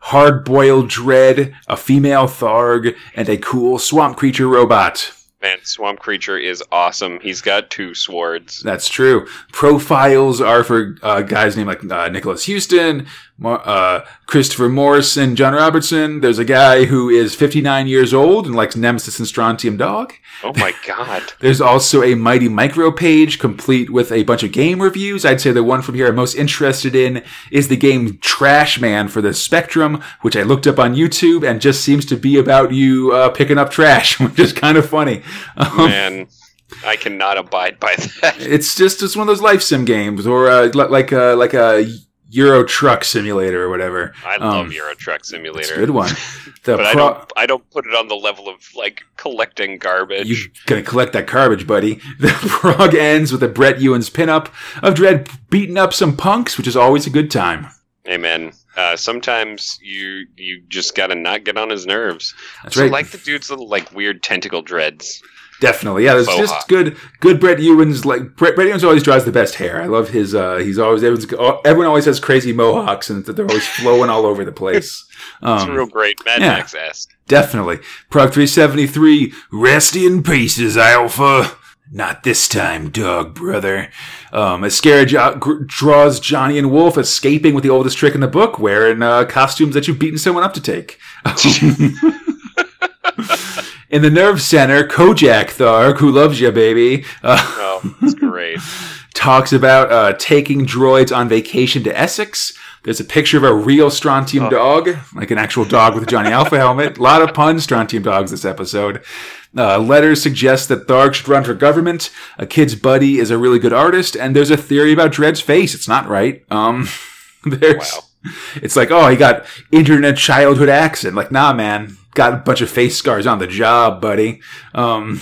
Hard boiled Dredd, a female Tharg, and a cool swamp creature robot. Man, Swamp Creature is awesome. He's got two swords. That's true. Profiles are for uh, guys named like uh, Nicholas Houston, uh, Christopher Morrison, John Robertson. There's a guy who is 59 years old and likes Nemesis and Strontium Dog. Oh my god. There's also a Mighty Micro page complete with a bunch of game reviews. I'd say the one from here I'm most interested in is the game Trash Man for the Spectrum, which I looked up on YouTube and just seems to be about you uh, picking up trash, which is kind of funny. Um, Man, I cannot abide by that. it's just it's one of those life sim games or uh, like a like a Euro Truck Simulator or whatever. I love Um, Euro Truck It's a Simulator. good one. The But I don't I don't put it on the level of like collecting garbage. You're gonna collect that garbage, buddy. The prog ends with a Brett Ewins pinup of Dredd beating up some punks, which is always a good time. Amen. Uh, sometimes you you just gotta not get on his nerves. That's so right. like the dude's little like weird tentacle dreads. Definitely, yeah. Faux just hawk. good, good Brett Ewins. Like Brett, Brett Ewins always draws the best hair. I love his. uh He's always everyone's, everyone always has crazy mohawks, and they're always flowing all over the place. It's Um, real great. Mad yeah. Max esque. Definitely. Prog 373, rest in pieces, Alpha. Not this time, dog brother. Um, Ezquerra jo- gr- draws Johnny and Wolf escaping with the oldest trick in the book, wearing uh, costumes that you've beaten someone up to take. in the nerve center, Kojak Tharg, who loves you, baby, uh, Oh, it's great. talks about uh, taking droids on vacation to Essex. There's a picture of a real strontium Oh. dog, like an actual dog with a Johnny Alpha helmet. A lot of puns, strontium dogs this episode. Uh, letters suggest that Tharg should run for government. A kid's buddy is a really good artist, and there's a theory about Dredd's face. It's not right. Um, there's, Wow. it's like, oh, he got internet childhood accent. Like, nah, man, got a bunch of face scars on the job, buddy. Um,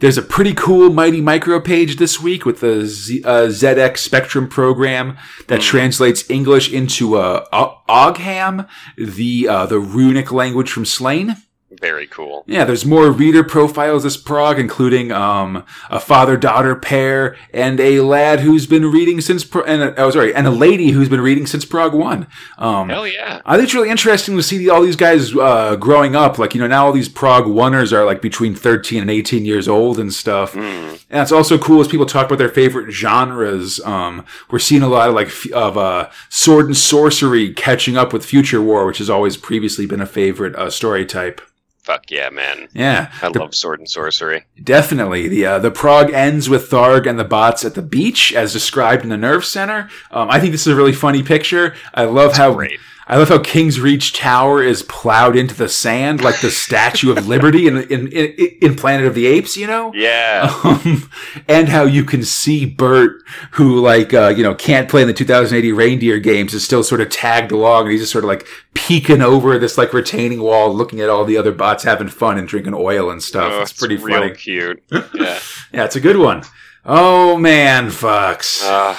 there's a pretty cool Mighty Micro page this week with the Z, uh, ZX Spectrum program that translates English into uh, O- Ogham, the uh, the runic language from Slain. Very cool. Yeah, there's more reader profiles this prog, including um, a father-daughter pair and a lad who's been reading since. Pro- and a, oh, sorry, and a lady who's been reading since Prog One. Um, Hell yeah. I think it's really interesting to see all these guys uh, growing up. Like, you know, now all these Prog oneers are like between 13 and 18 years old and stuff. Mm. And it's also cool as people talk about their favorite genres. Um, we're seeing a lot of like f- of uh, sword and sorcery catching up with Future War, which has always previously been a favorite uh, story type. Fuck yeah, man. Yeah, I the- love sword and sorcery. Definitely. The uh, the prog ends with Tharg and the bots at the beach, as described in the Nerve Center. Um, I think this is a really funny picture. I love how great. I love how King's Reach Tower is plowed into the sand like the Statue of Liberty in, in in in Planet of the Apes. You know. Yeah. Um, and how you can see Bert, who like uh, you know can't play in the 2000 AD reindeer games, is still sort of tagged along, and he's just sort of like peeking over this like retaining wall, looking at all the other bots having fun and drinking oil and stuff. Oh, it's pretty real funny. cute. Yeah. Yeah, it's a good one. Oh man, fucks. Uh,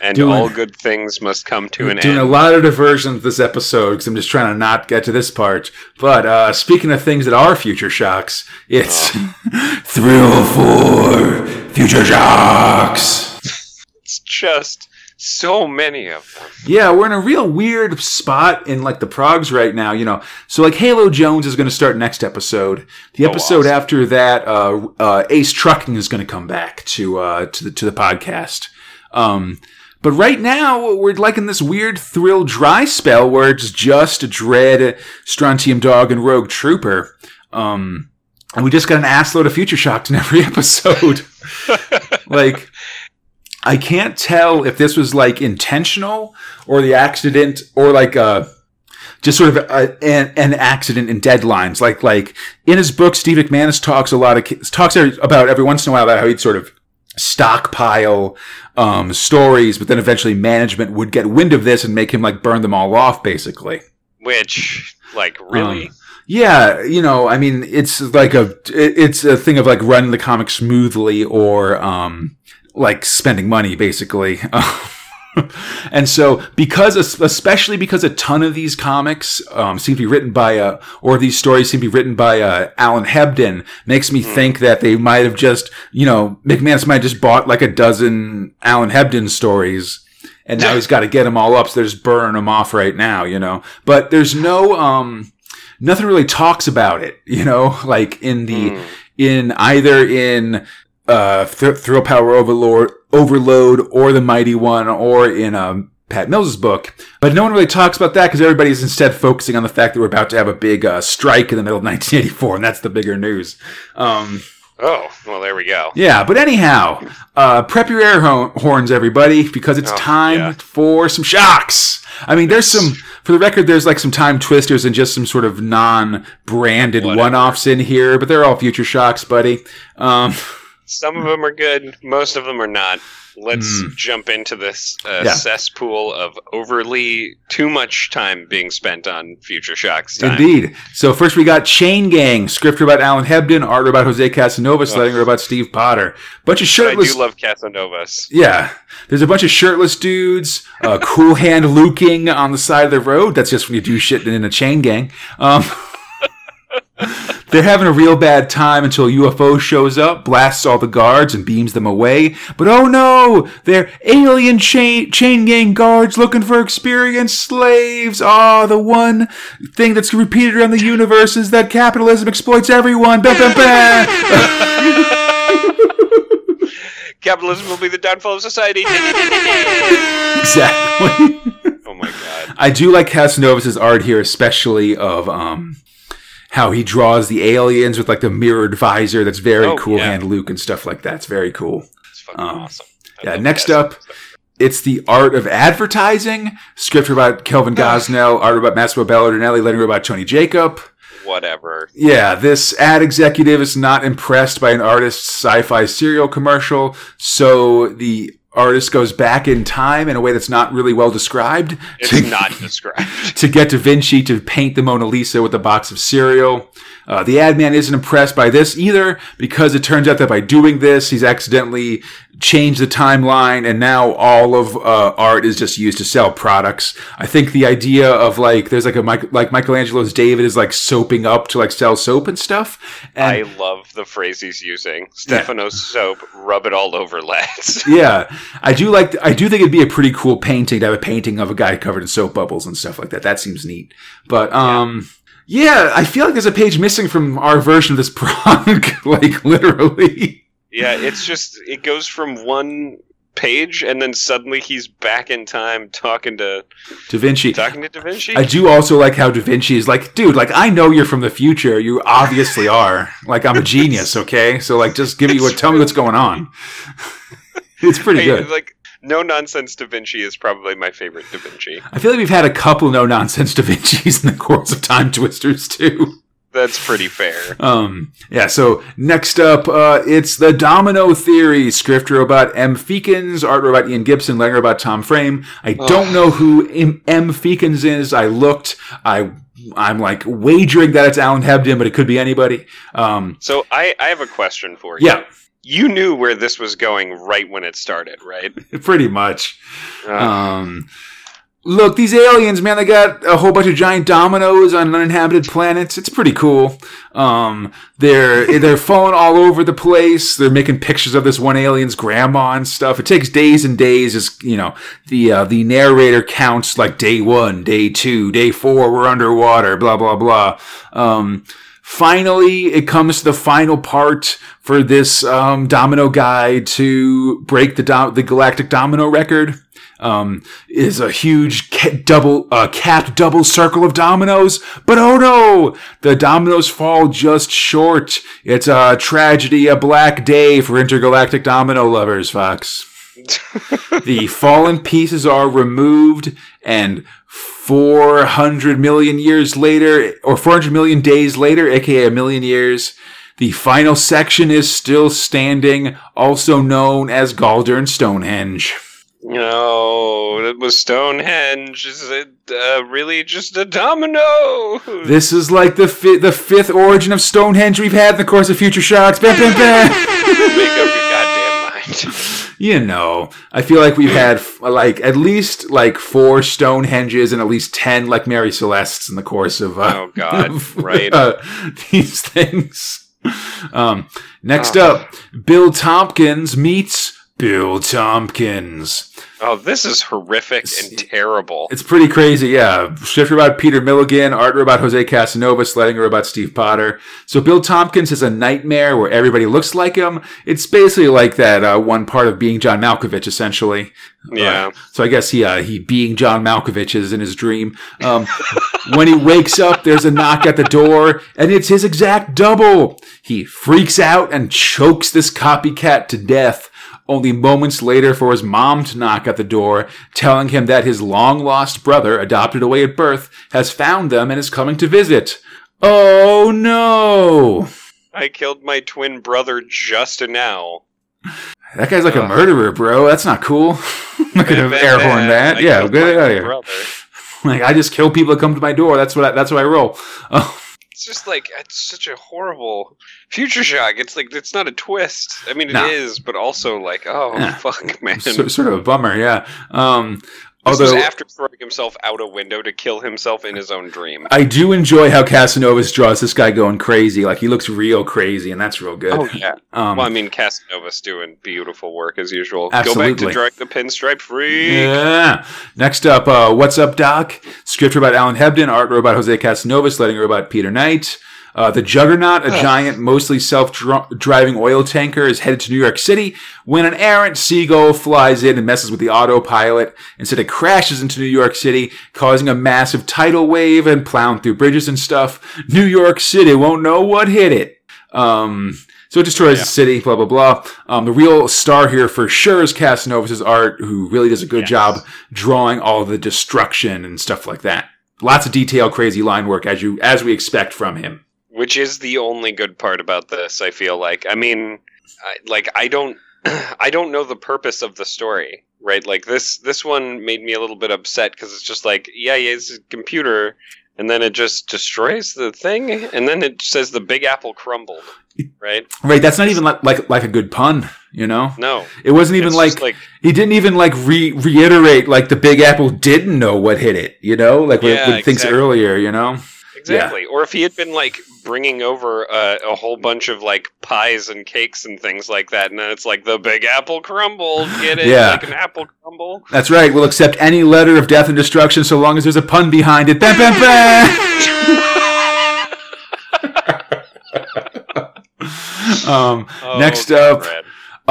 and Doing- all good things must come to an end. I'm Doing a lot of diversions this episode because I'm just trying to not get to this part. But uh, speaking of things that are future shocks, it's Thrill for Future Shocks. It's just so many of them. Yeah, we're in a real weird spot in like the progs right now, you know. So like Halo Jones is going to start next episode. The Oh, episode awesome. after that, uh, uh, Ace Trucking is going to come back to uh, to the to the podcast. Um, but right now we're like in this weird thrill dry spell where it's just Dredd, Strontium Dog, and Rogue Trooper. Um, and we just got an assload of future shocks in every episode. like I can't tell if this was like intentional or the accident or like uh just sort of a, an, an accident in deadlines. Like like in his book, Steve McManus talks a lot of talks about every once in a while about how he'd sort of stockpile um, stories, but then eventually management would get wind of this and make him like burn them all off, basically. Which, like, really? Um, yeah, you know, I mean, it's like a it's a thing of like running the comic smoothly or um like spending money basically. and so because especially because a ton of these comics um, seem to be written by uh, or these stories seem to be written by uh, Alan Hebden makes me think that they might have just you know McManus might have just bought like a dozen Alan Hebden stories and now he's got to get them all up so they're just burning them off right now you know? But there's no um nothing really talks about it, you know, like in the Hmm. in either in uh Th- Thrill Power Overlord Overload or the Mighty One or in um Pat Mills' book, but no one really talks about that because everybody's instead focusing on the fact that we're about to have a big uh, strike in the middle of 1984, and that's the bigger news. Um, Oh, well, there we go. yeah, but anyhow, uh, prep your air ho- horns, everybody, because it's Oh, time yeah. for some shocks. I mean, there's some, for the record, there's like some time twisters and just some sort of non-branded one-offs in here, but they're all future shocks, buddy. Um, Some of them are good, most of them are not. Let's Hmm. jump into this uh, Yeah. cesspool of overly too much time being spent on Future Shocks time. indeed. So first we got Chain Gang, script about Alan Hebden, art about Jose Casanova, letter about Steve Potter. Bunch of But I shirtless. do love Casanovas. Yeah. There's a bunch of shirtless dudes, uh, cool hand luking on the side of the road. That's just when you do shit in a chain gang. Um, they're having a real bad time until UFO shows up, blasts all the guards, and beams them away. But oh no! They're alien chain, chain gang guards looking for experienced slaves. Ah, the one thing that's repeated around the universe is that capitalism exploits everyone. Bah, bah, bah. Capitalism will be the downfall of society. exactly. oh my god. I do like Casanovas' art here, especially of um how he draws the aliens with like the mirrored visor. That's very Oh, cool yeah. hand Luke and stuff like that. It's very cool. It's fucking Um, awesome. I yeah, next up-. It's the art of advertising. Script about Kelvin Gosnell, art about Massimo Belardinelli, letter about Tony Jacob. Whatever. Yeah, this ad executive is not impressed by an artist's sci-fi serial commercial, so the artist goes back in time in a way that's not really well described It's to, not described. to get Da Vinci to paint the Mona Lisa with a box of cereal. Uh, the ad man isn't impressed by this either because it turns out that by doing this, he's accidentally changed the timeline and now all of uh, art is just used to sell products. I think the idea of like there's like a like Michelangelo's David is like soaping up to like sell soap and stuff. I love the phrase he's using. Stephanos soap, rub it all over, lads. yeah, I do like I do think it'd be a pretty cool painting to have a painting of a guy covered in soap bubbles and stuff like that. That seems neat. But um yeah, I feel like there's a page missing from our version of this prong, like literally. yeah, it's just it goes from one page and then suddenly he's back in time talking to Da Vinci. talking to Da Vinci. I do also like how Da Vinci is like, dude, like I know you're from the future. You obviously are. Like I'm a genius, okay? So like just give me what tell me what's going on. it's pretty good. Like no nonsense Da Vinci is probably my favorite Da Vinci. I feel like we've had a couple no nonsense Da Vinci's in the course of Time Twisters too. That's pretty fair. Um, yeah, so next up, uh, it's the Domino Theory. Script robot M. Feekins, art robot Ian Gibson, letter robot Tom Frame. I don't know who M. M. Feekins is. I looked. I I'm like wagering that it's Alan Hebden, but it could be anybody. Um, So I, I have a question for you. yeah, You knew where this was going right when it started, right? pretty much. Uh, Um, look, these aliens, man, they got a whole bunch of giant dominoes on uninhabited planets. It's pretty cool. Um, they're they're falling all over the place. They're making pictures of this one alien's grandma and stuff. It takes days and days. As you know, the uh, the narrator counts like day one, day two, day four. We're underwater. Blah blah blah. Um, finally it comes to the final part for this um, domino guy to break the dom- the galactic domino record. Um, is a huge ca- double uh, capped double circle of dominoes but oh no! The dominoes fall just short. It's a tragedy a black day for intergalactic domino lovers fox. The fallen pieces are removed and 400 million years later or 400 million days later aka a million years the final section is still standing also known as galdern stonehenge no, it was Stonehenge. Is it uh, really just a domino? this is like the fi- the fifth origin of stonehenge we've had in the course of future shocks bam, bam, bam. Make up your goddamn mind. You know i feel like we've had like at least like four stonehenges and at least 10 like mary celestes in the course of uh, Oh, God, of, right. uh, these things um next Oh. up bill tompkins meets bill tompkins Oh, this is horrific and terrible. it's pretty crazy, yeah. Script about Peter Milligan, art about Jose Casanova, sledding about Steve Potter. So Bill Tompkins is a nightmare where everybody looks like him. It's basically like that uh, one part of being John Malkovich, essentially. Yeah. Uh, so I guess he uh, he being John Malkovich is in his dream. Um, when he wakes up, there's a knock at the door, and it's his exact double. He freaks out and chokes this copycat to death. Only moments later for his mom to knock at the door, telling him that his long lost brother, adopted away at birth, has found them and is coming to visit. Oh no! I killed my twin brother just now. That guy's like a uh. murderer, bro. That's not cool. I'm not gonna air bam, horn bam. that. I Yeah, killed get out here. Like I just kill people that come to my door. That's what I, that's what I roll. Oh, It's just like it's such a horrible future shock. It's like it's not a twist. I mean, it is, Nah. but also like, oh Yeah. fuck, man. so, sort of a bummer, yeah. Um, this although after throwing himself out a window to kill himself in his own dream. I do enjoy how Casanovas draws this guy going crazy. Like he looks real crazy, and that's real good. Oh yeah. Um, well, I mean, Casanova's doing beautiful work as usual. Absolutely. Go back to drawing the pinstripe free. Yeah. Next up, uh, What's Up, Doc? Script robot Alan Hebden, art robot Jose Casanovas, letting robot Peter Knight. Uh, the Juggernaut, a giant, mostly self-driving oil tanker, is headed to New York City when an errant seagull flies in and messes with the autopilot. Instead, it crashes into New York City, causing a massive tidal wave and plowing through bridges and stuff. New York City won't know what hit it. Um, So it destroys Yeah. the city, blah, blah, blah. Um, the real star here for sure is Casanovas' art, who really does a good Yes. job drawing all the destruction and stuff like that. Lots of detail, crazy line work as you as we expect from him. Which is the only good part about this i feel like i mean I, like i don't i don't know the purpose of the story right like this this one made me a little bit upset because it's just like yeah yeah it's a computer and then it just destroys the thing and then it says the big apple crumbled right Right, that's not even like like, like a good pun, you know? no It wasn't even like, like he didn't even like re- reiterate like the Big Apple didn't know what hit it, you know? Like Yeah, with things exactly. earlier, you know? Exactly or if he had been like bringing over uh, a whole bunch of like pies and cakes and things like that and then it's like the big apple crumbled get it Yeah. like an apple crumble That's right. We'll accept any letter of death and destruction so long as there's a pun behind it. Bam, bam, bam. um, Oh, next up.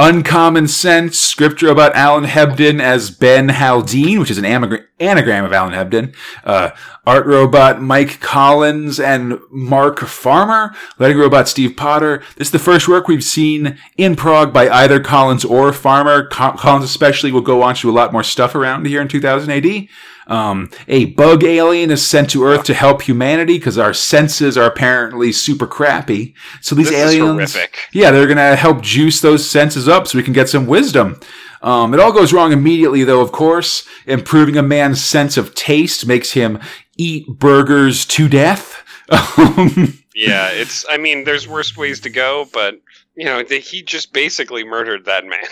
Uncommon Sense, scripture about Alan Hebden as Ben Haldane, which is an anagram, anagram of Alan Hebden. Uh, art robot Mike Collins and Mark Farmer, letting robot Steve Potter. This is the first work we've seen in prog by either Collins or Farmer. Co- Collins especially will go on to a lot more stuff around here in 2000 AD. Um, a bug alien is sent to Earth to help humanity because our senses are apparently super crappy. So these This aliens, yeah, they're gonna help juice those senses up so we can get some wisdom. Um, it all goes wrong immediately, though. Of course, improving a man's sense of taste makes him eat burgers to death. Yeah, it's. I mean, there's worse ways to go, but you know, the, he just basically murdered that man.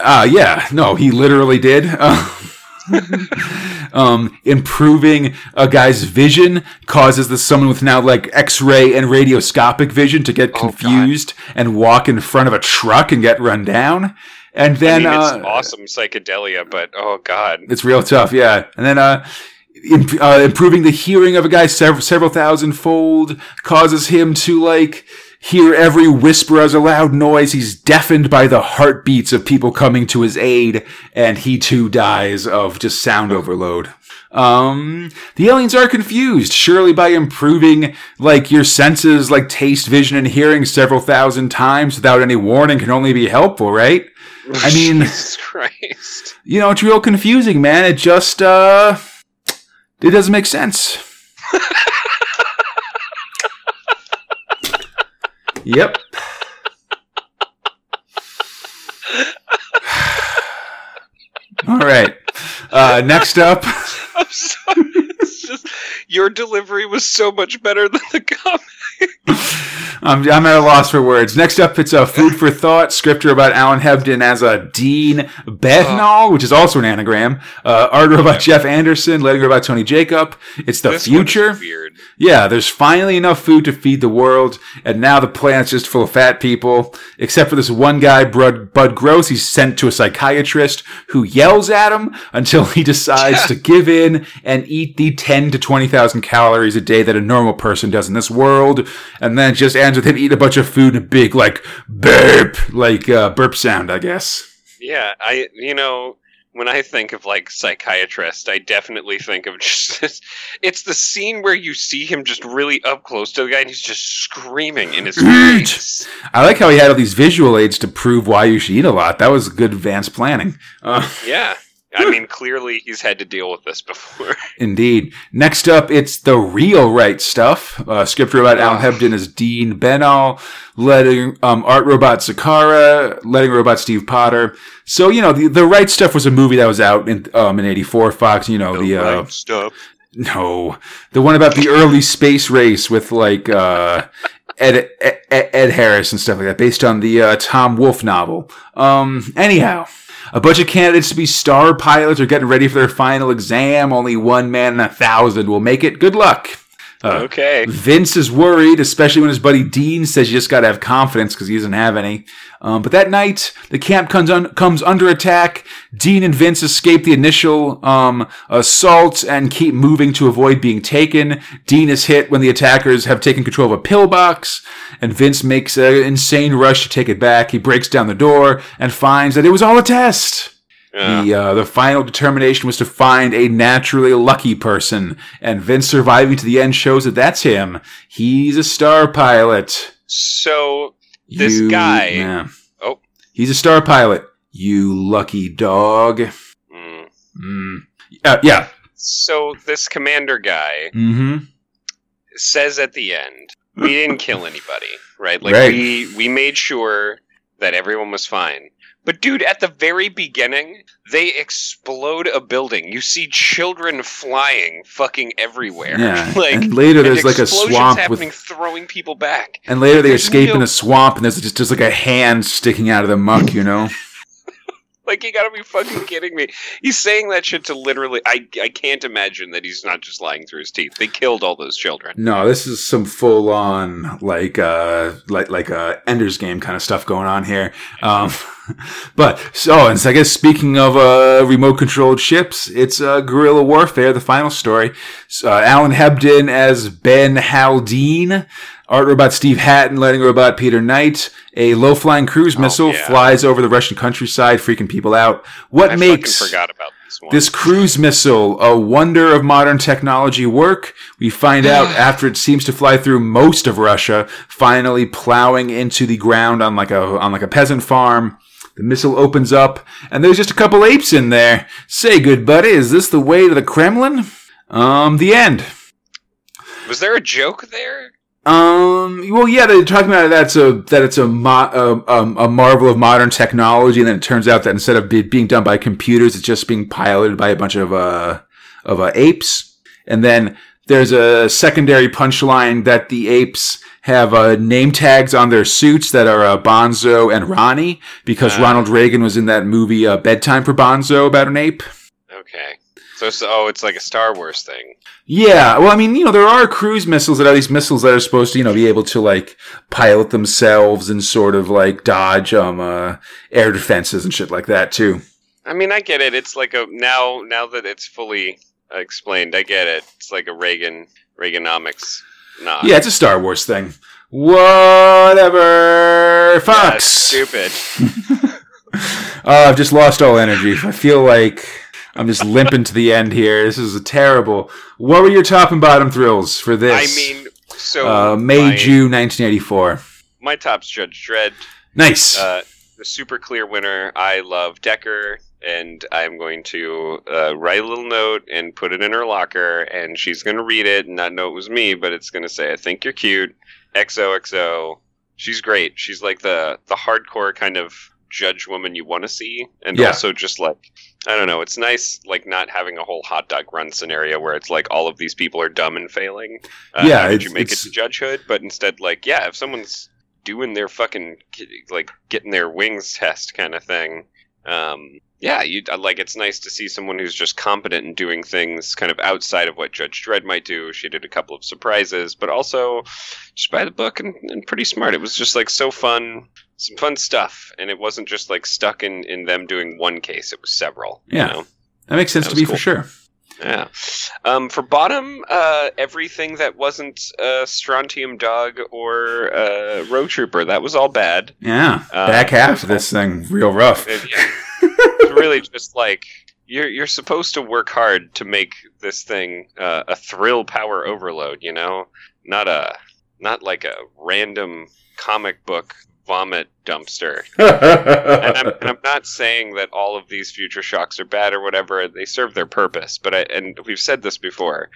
uh, yeah, no, he literally did. um, improving a guy's vision causes the someone with now like X-ray and radioscopic vision to get Oh, confused and walk in front of a truck and get run down. And I then mean, it's uh, awesome psychedelia, but oh god, It's real tough, yeah. And then uh, imp- uh, improving the hearing of a guy several several thousand fold causes him to like hear every whisper as a loud noise. He's deafened by the heartbeats of people coming to his aid, and he too dies of just sound overload. Um, the aliens are confused. Surely by improving like your senses, like taste, vision, and hearing several thousand times without any warning can only be helpful, right? I mean, Jesus Christ. you know, it's real confusing, man. It just, uh, it doesn't make sense. yep. All right. Uh, next up, I'm sorry. It's just your delivery was so much better than the comic. I'm, I'm at a loss for words. Next up, it's a food for thought scripture about Alan Hebden as a Dean Bethnal, which is also an anagram. Uh, art about Jeff Anderson, letting about Tony Jacob. It's the This future. weird. Yeah, there's finally enough food to feed the world, and now the planet's just full of fat people. Except for this one guy, Bud, Bud Gross, he's sent to a psychiatrist who yells at him until he decides to give in and eat the 10 to 20,000 calories a day that a normal person does in this world. And then just ends with him eating a bunch of food and a big, like, burp, like, uh, burp sound, I guess. Yeah, I you know when I think of like psychiatrist, I definitely think of just this. It's the scene where you see him just really up close to the guy and he's just screaming in his face. I like how he had all these visual aids to prove why you should eat a lot. That was good advanced planning. Uh, Yeah. I mean, clearly he's had to deal with this before. Indeed. Next up, it's the real right stuff. Uh, script robot Al Hebden is Dean Benall, letting um, art robot Ezquerra, letting robot Steve Potter. So you know the the right stuff was a movie that was out in um in '84. Fox, you know the, uh, stuff. no, the one about the early space race with like uh, Ed, Ed Ed Harris and stuff like that, based on the uh, Tom Wolfe novel. Um, anyhow, a bunch of candidates to be star pilots are getting ready for their final exam. Only one man in a thousand will make it. Good luck. Uh, Okay. Vince is worried, especially when his buddy Dean says you just got to have confidence because he doesn't have any. Um, but that night, the camp comes, un- comes under attack. Dean and Vince escape the initial um, assault and keep moving to avoid being taken. Dean is hit when the attackers have taken control of a pillbox, and Vince makes an insane rush to take it back. He breaks down the door and finds that it was all a test. Uh, The uh, the final determination was to find a naturally lucky person, and Vince surviving to the end shows that that's him. He's a star pilot. so This You- guy- yeah. Oh. He's a star pilot. You lucky dog. Mm. Mm. Uh, yeah. So this commander guy Mm-hmm. says at the end, we didn't kill anybody, right? Like Right. we we made sure that everyone was fine. But dude, at the very beginning, they explode a building. You see children flying fucking everywhere. Yeah. like and later and there's like a swamp happening, with throwing people back. and later they There's escape in a swamp and there's just, just like a hand sticking out of the muck, you know? Like you gotta be fucking kidding me. He's saying that shit to literally I I can't imagine that he's not just lying through his teeth. They killed all those children. No, this is some full on like uh like like uh Ender's Game kind of stuff going on here. Um but so and so I guess speaking of uh remote controlled ships, it's uh guerrilla warfare, the final story. Uh, Alan Hebden as Ben Haldane, art robot Steve Hatton, lighting robot Peter Knight. A low flying cruise Oh, missile yeah. flies over the Russian countryside, freaking people out. What I makes forgot about this one. this cruise missile, a wonder of modern technology, work? We find out after it seems to fly through most of Russia, finally plowing into the ground on like a on like a peasant farm. The missile opens up, and there's just a couple apes in there. Say, good buddy, is this the way to the Kremlin? Um, the end. Was there a joke there? Um. Well, yeah, they're talking about that's a that it's a mo- a, um, a marvel of modern technology, and then it turns out that instead of be, being done by computers, it's just being piloted by a bunch of uh of uh, apes. And then there's a secondary punchline that the apes have uh, name tags on their suits that are uh, Bonzo and Ronnie because Ah. Ronald Reagan was in that movie uh, Bedtime for Bonzo about an ape. Okay. So, so oh, it's like a Star Wars thing. Yeah, well, I mean, you know, there are cruise missiles that are these missiles that are supposed to, you know, be able to like pilot themselves and sort of like dodge um uh, air defenses and shit like that too. I mean, I get it. It's like a now now that it's fully explained, I get it. It's like a Reagan Reaganomics nod. Yeah, it's a Star Wars thing. Whatever, Yeah, Fox. it's stupid. Uh, I've just lost all energy. I feel like I'm just limping to the end here. This is a terrible. What were your top and bottom thrills for this? I mean, so uh, May, my, June, 1984. My top's Judge Dredd. Nice. Uh, the super clear winner. I love Decker, and I'm going to uh, write a little note and put it in her locker, and she's going to read it and not know it was me, but it's going to say, "I think you're cute." XOXO. She's great. She's like the the hardcore kind of judge woman you want to see, and Yeah. also just like I don't know. It's nice like not having a whole hot dog run scenario where it's like all of these people are dumb and failing. Uh, Yeah, it's- you make it to judgehood? But instead, like, yeah, if someone's doing their fucking like getting their wings test kind of thing. Um, yeah, you like it's nice to see someone who's just competent in doing things kind of outside of what Judge Dredd might do. She did a couple of surprises, but also just by the book and, and pretty smart. It was just like so fun, some fun stuff, and it wasn't just like stuck in in them doing one case. It was several. Yeah. You know? that makes sense that to me cool. for sure. Yeah. Um, for bottom, uh, everything that wasn't uh, Strontium Dog or uh, Rogue Trooper, that was all bad. Yeah. Uh, Back half of this thing, real rough. Yeah. It's really just like you're you're supposed to work hard to make this thing uh, a thrill power overload. You know, not a not like a random comic book vomit dumpster. and, I'm, and I'm not saying that all of these future shocks are bad or whatever. They serve their purpose, but I, and we've said this before.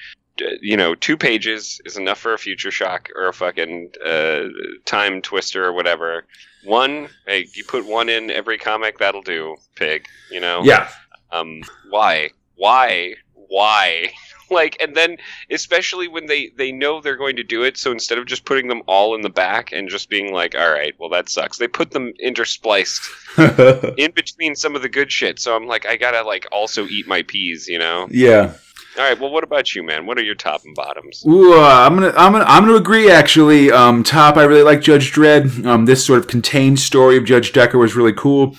You know, two pages is enough for a future shock or a fucking uh, time twister or whatever. One, hey, you put one in every comic, that'll do. Pig, you know. yeah. Um, why? Why? Why? like, and then especially when they they know they're going to do it, so instead of just putting them all in the back and just being like, all right, well that sucks, they put them interspliced in between some of the good shit. So I'm like, I gotta like also eat my peas, you know. yeah. All right, well, what about you, man? What are your top and bottoms? Ooh, uh, I'm gonna, I'm gonna, I'm gonna agree. Actually, um, top. I really like Judge Dredd. Um, this sort of contained story of Judge Decker was really cool.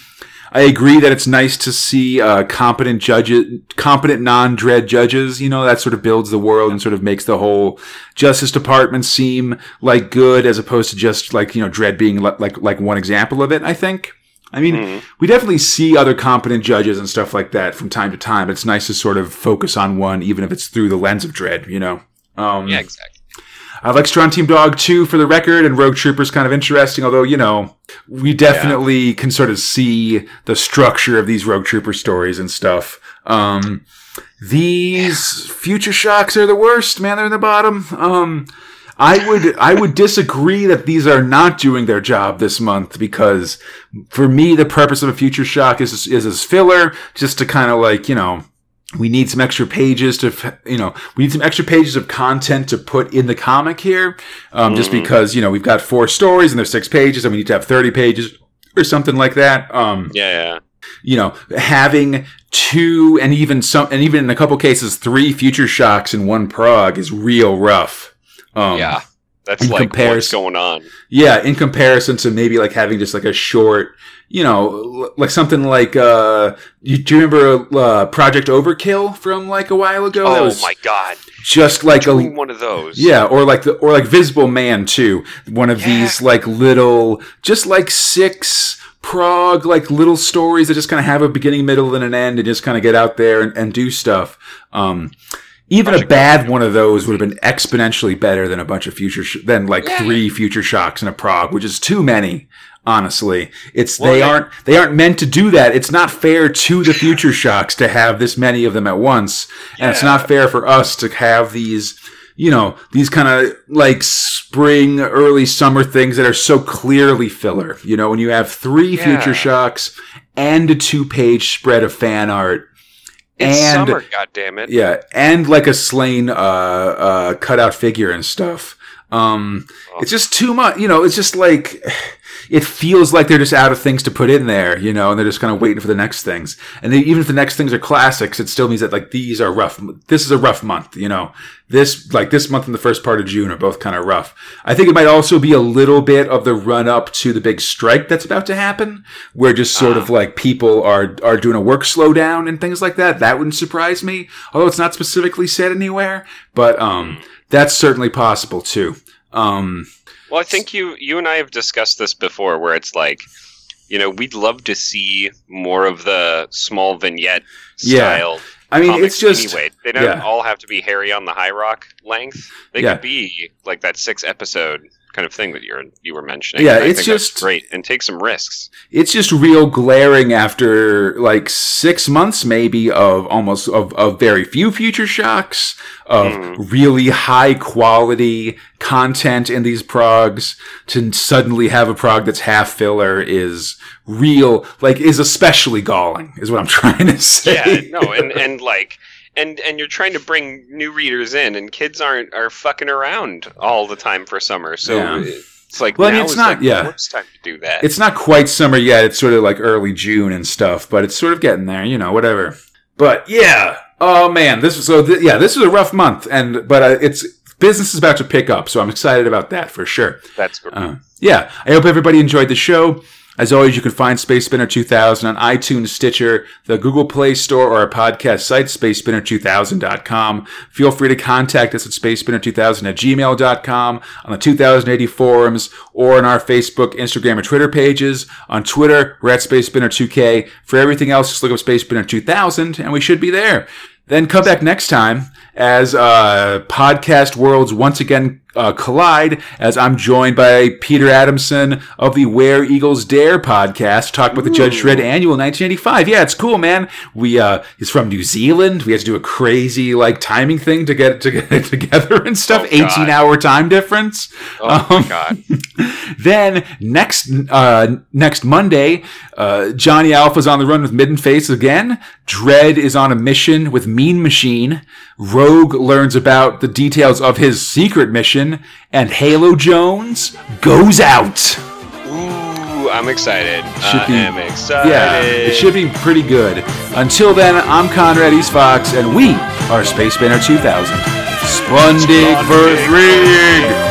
I agree that it's nice to see uh, competent judges, competent non-Dredd judges. You know, that sort of builds the world and sort of makes the whole Justice Department seem like good, as opposed to just like you know Dredd being li- like like one example of it. I think. I mean, Mhm. we definitely see other competent judges and stuff like that from time to time. It's nice to sort of focus on one, even if it's through the lens of Dredd. You know. Um, Yeah, exactly. I like Strontium Dog 2 for the record, and Rogue Trooper's kind of interesting, although, you know, we definitely can sort of see the structure of these Rogue Trooper stories and stuff. Um, these future shocks are the worst, man. They're in the bottom. Um, I would I would disagree that these are not doing their job this month because for me the purpose of a future shock is is as filler just to kind of like you know we need some extra pages to you know we need some extra pages of content to put in the comic here um, just because you know we've got four stories and there's six pages and we need to have 30 pages or something like that um, Yeah, yeah. you know, having two and even some, and even in a couple cases, three future shocks in one prog is real rough. Um, yeah. That's like what's going on. yeah, in comparison to maybe like having just like a short, you know, like something like, uh, you, do you remember, uh, Project Overkill from like a while ago? that Oh my god. just like a, one of those. Yeah, or like the or like Visible Man too. One of these like little, just like six prog like little stories that just kind of have a beginning, middle, and an end, and just kind of get out there and, and do stuff. Um, even a bad one of those would have been exponentially better than a bunch of future sh- than like three future shocks in a prog, which is too many. Honestly, it's Well, they they- aren't they aren't meant to do that. It's not fair to the future shocks to have this many of them at once, and it's not fair for us to have these you know, these kind of like spring, early summer things that are so clearly filler. You know, when you have three Yeah. future shocks and a two page spread of fan art. It's and summer, goddammit. yeah, and like a slain uh uh cutout figure and stuff. Um it's just too much, you know, it's just like it feels like they're just out of things to put in there, you know, and they're just kind of waiting for the next things. And they, even if the next things are classics, it still means that like these are rough. This is a rough month, you know. This like this month and the first part of June are both kind of rough. I think it might also be a little bit of the run up to the big strike that's about to happen, where just sort of like people are are doing a work slowdown and things like that. That wouldn't surprise me, although it's not specifically said anywhere. But um, that's certainly possible too. Um, Well, I think you you and I have discussed this before, where it's like, you know, we'd love to see more of the small vignette Yeah. style. I mean, it's just anyway. They don't yeah. all have to be Harry on the High Rock length. They Yeah. could be like that six episode kind of thing that you're you were mentioning. Yeah, it's just- great and take some risks. it's just real glaring after like six months maybe of almost of, of very few future shocks of Mhm. really high quality content in these progs to suddenly have a prog that's half filler is real like is especially galling is what i'm trying to say Yeah, no, and and like. And, and you're trying to bring new readers in, and kids aren't are fucking around all the time for summer. So Yeah. it's like Well, I mean, it's is not- like yeah. the worst time to do that. it's not quite summer yet. It's sort of like early June and stuff, but it's sort of getting there, you know, whatever. But yeah, oh man, this was so th- yeah, this was a rough month, and but uh, it's business is about to pick up, so I'm excited about that for sure. That's great. Uh, yeah, I hope everybody enjoyed the show. As always, you can find Space Spinner 2000 on iTunes, Stitcher, the Google Play Store, or our podcast site, spacespinner2000.com. Feel free to contact us at spacespinner2000 at gmail.com, on the 2080 forums, or on our Facebook, Instagram, and Twitter pages. On Twitter, we're at SpaceSpinner2K. For everything else, just look up Space Spinner 2000, and we should be there. Then come back next time as uh, podcast worlds once again uh, collide. As I'm joined by Peter Adamson of the Where Eagles Dare podcast, talk about the Judge Dredd annual 1985. Yeah, it's cool, man. We uh, he's from New Zealand. We had to do a crazy like timing thing to get to get it together and stuff. Oh, 18 hour time difference. oh um, my god. Then next uh, next Monday, uh, Johnny Alpha's on the run with Middenface again. Dredd is on a mission with Mean Machine. Rogue learns about the details of his secret mission, and Halo Jones goes out. Ooh, I'm excited. Should I am excited. Yeah, it should be pretty good. Until then, I'm Conrad East Fox, and we are Space Spinner 2000. Splundig Splundig. for three.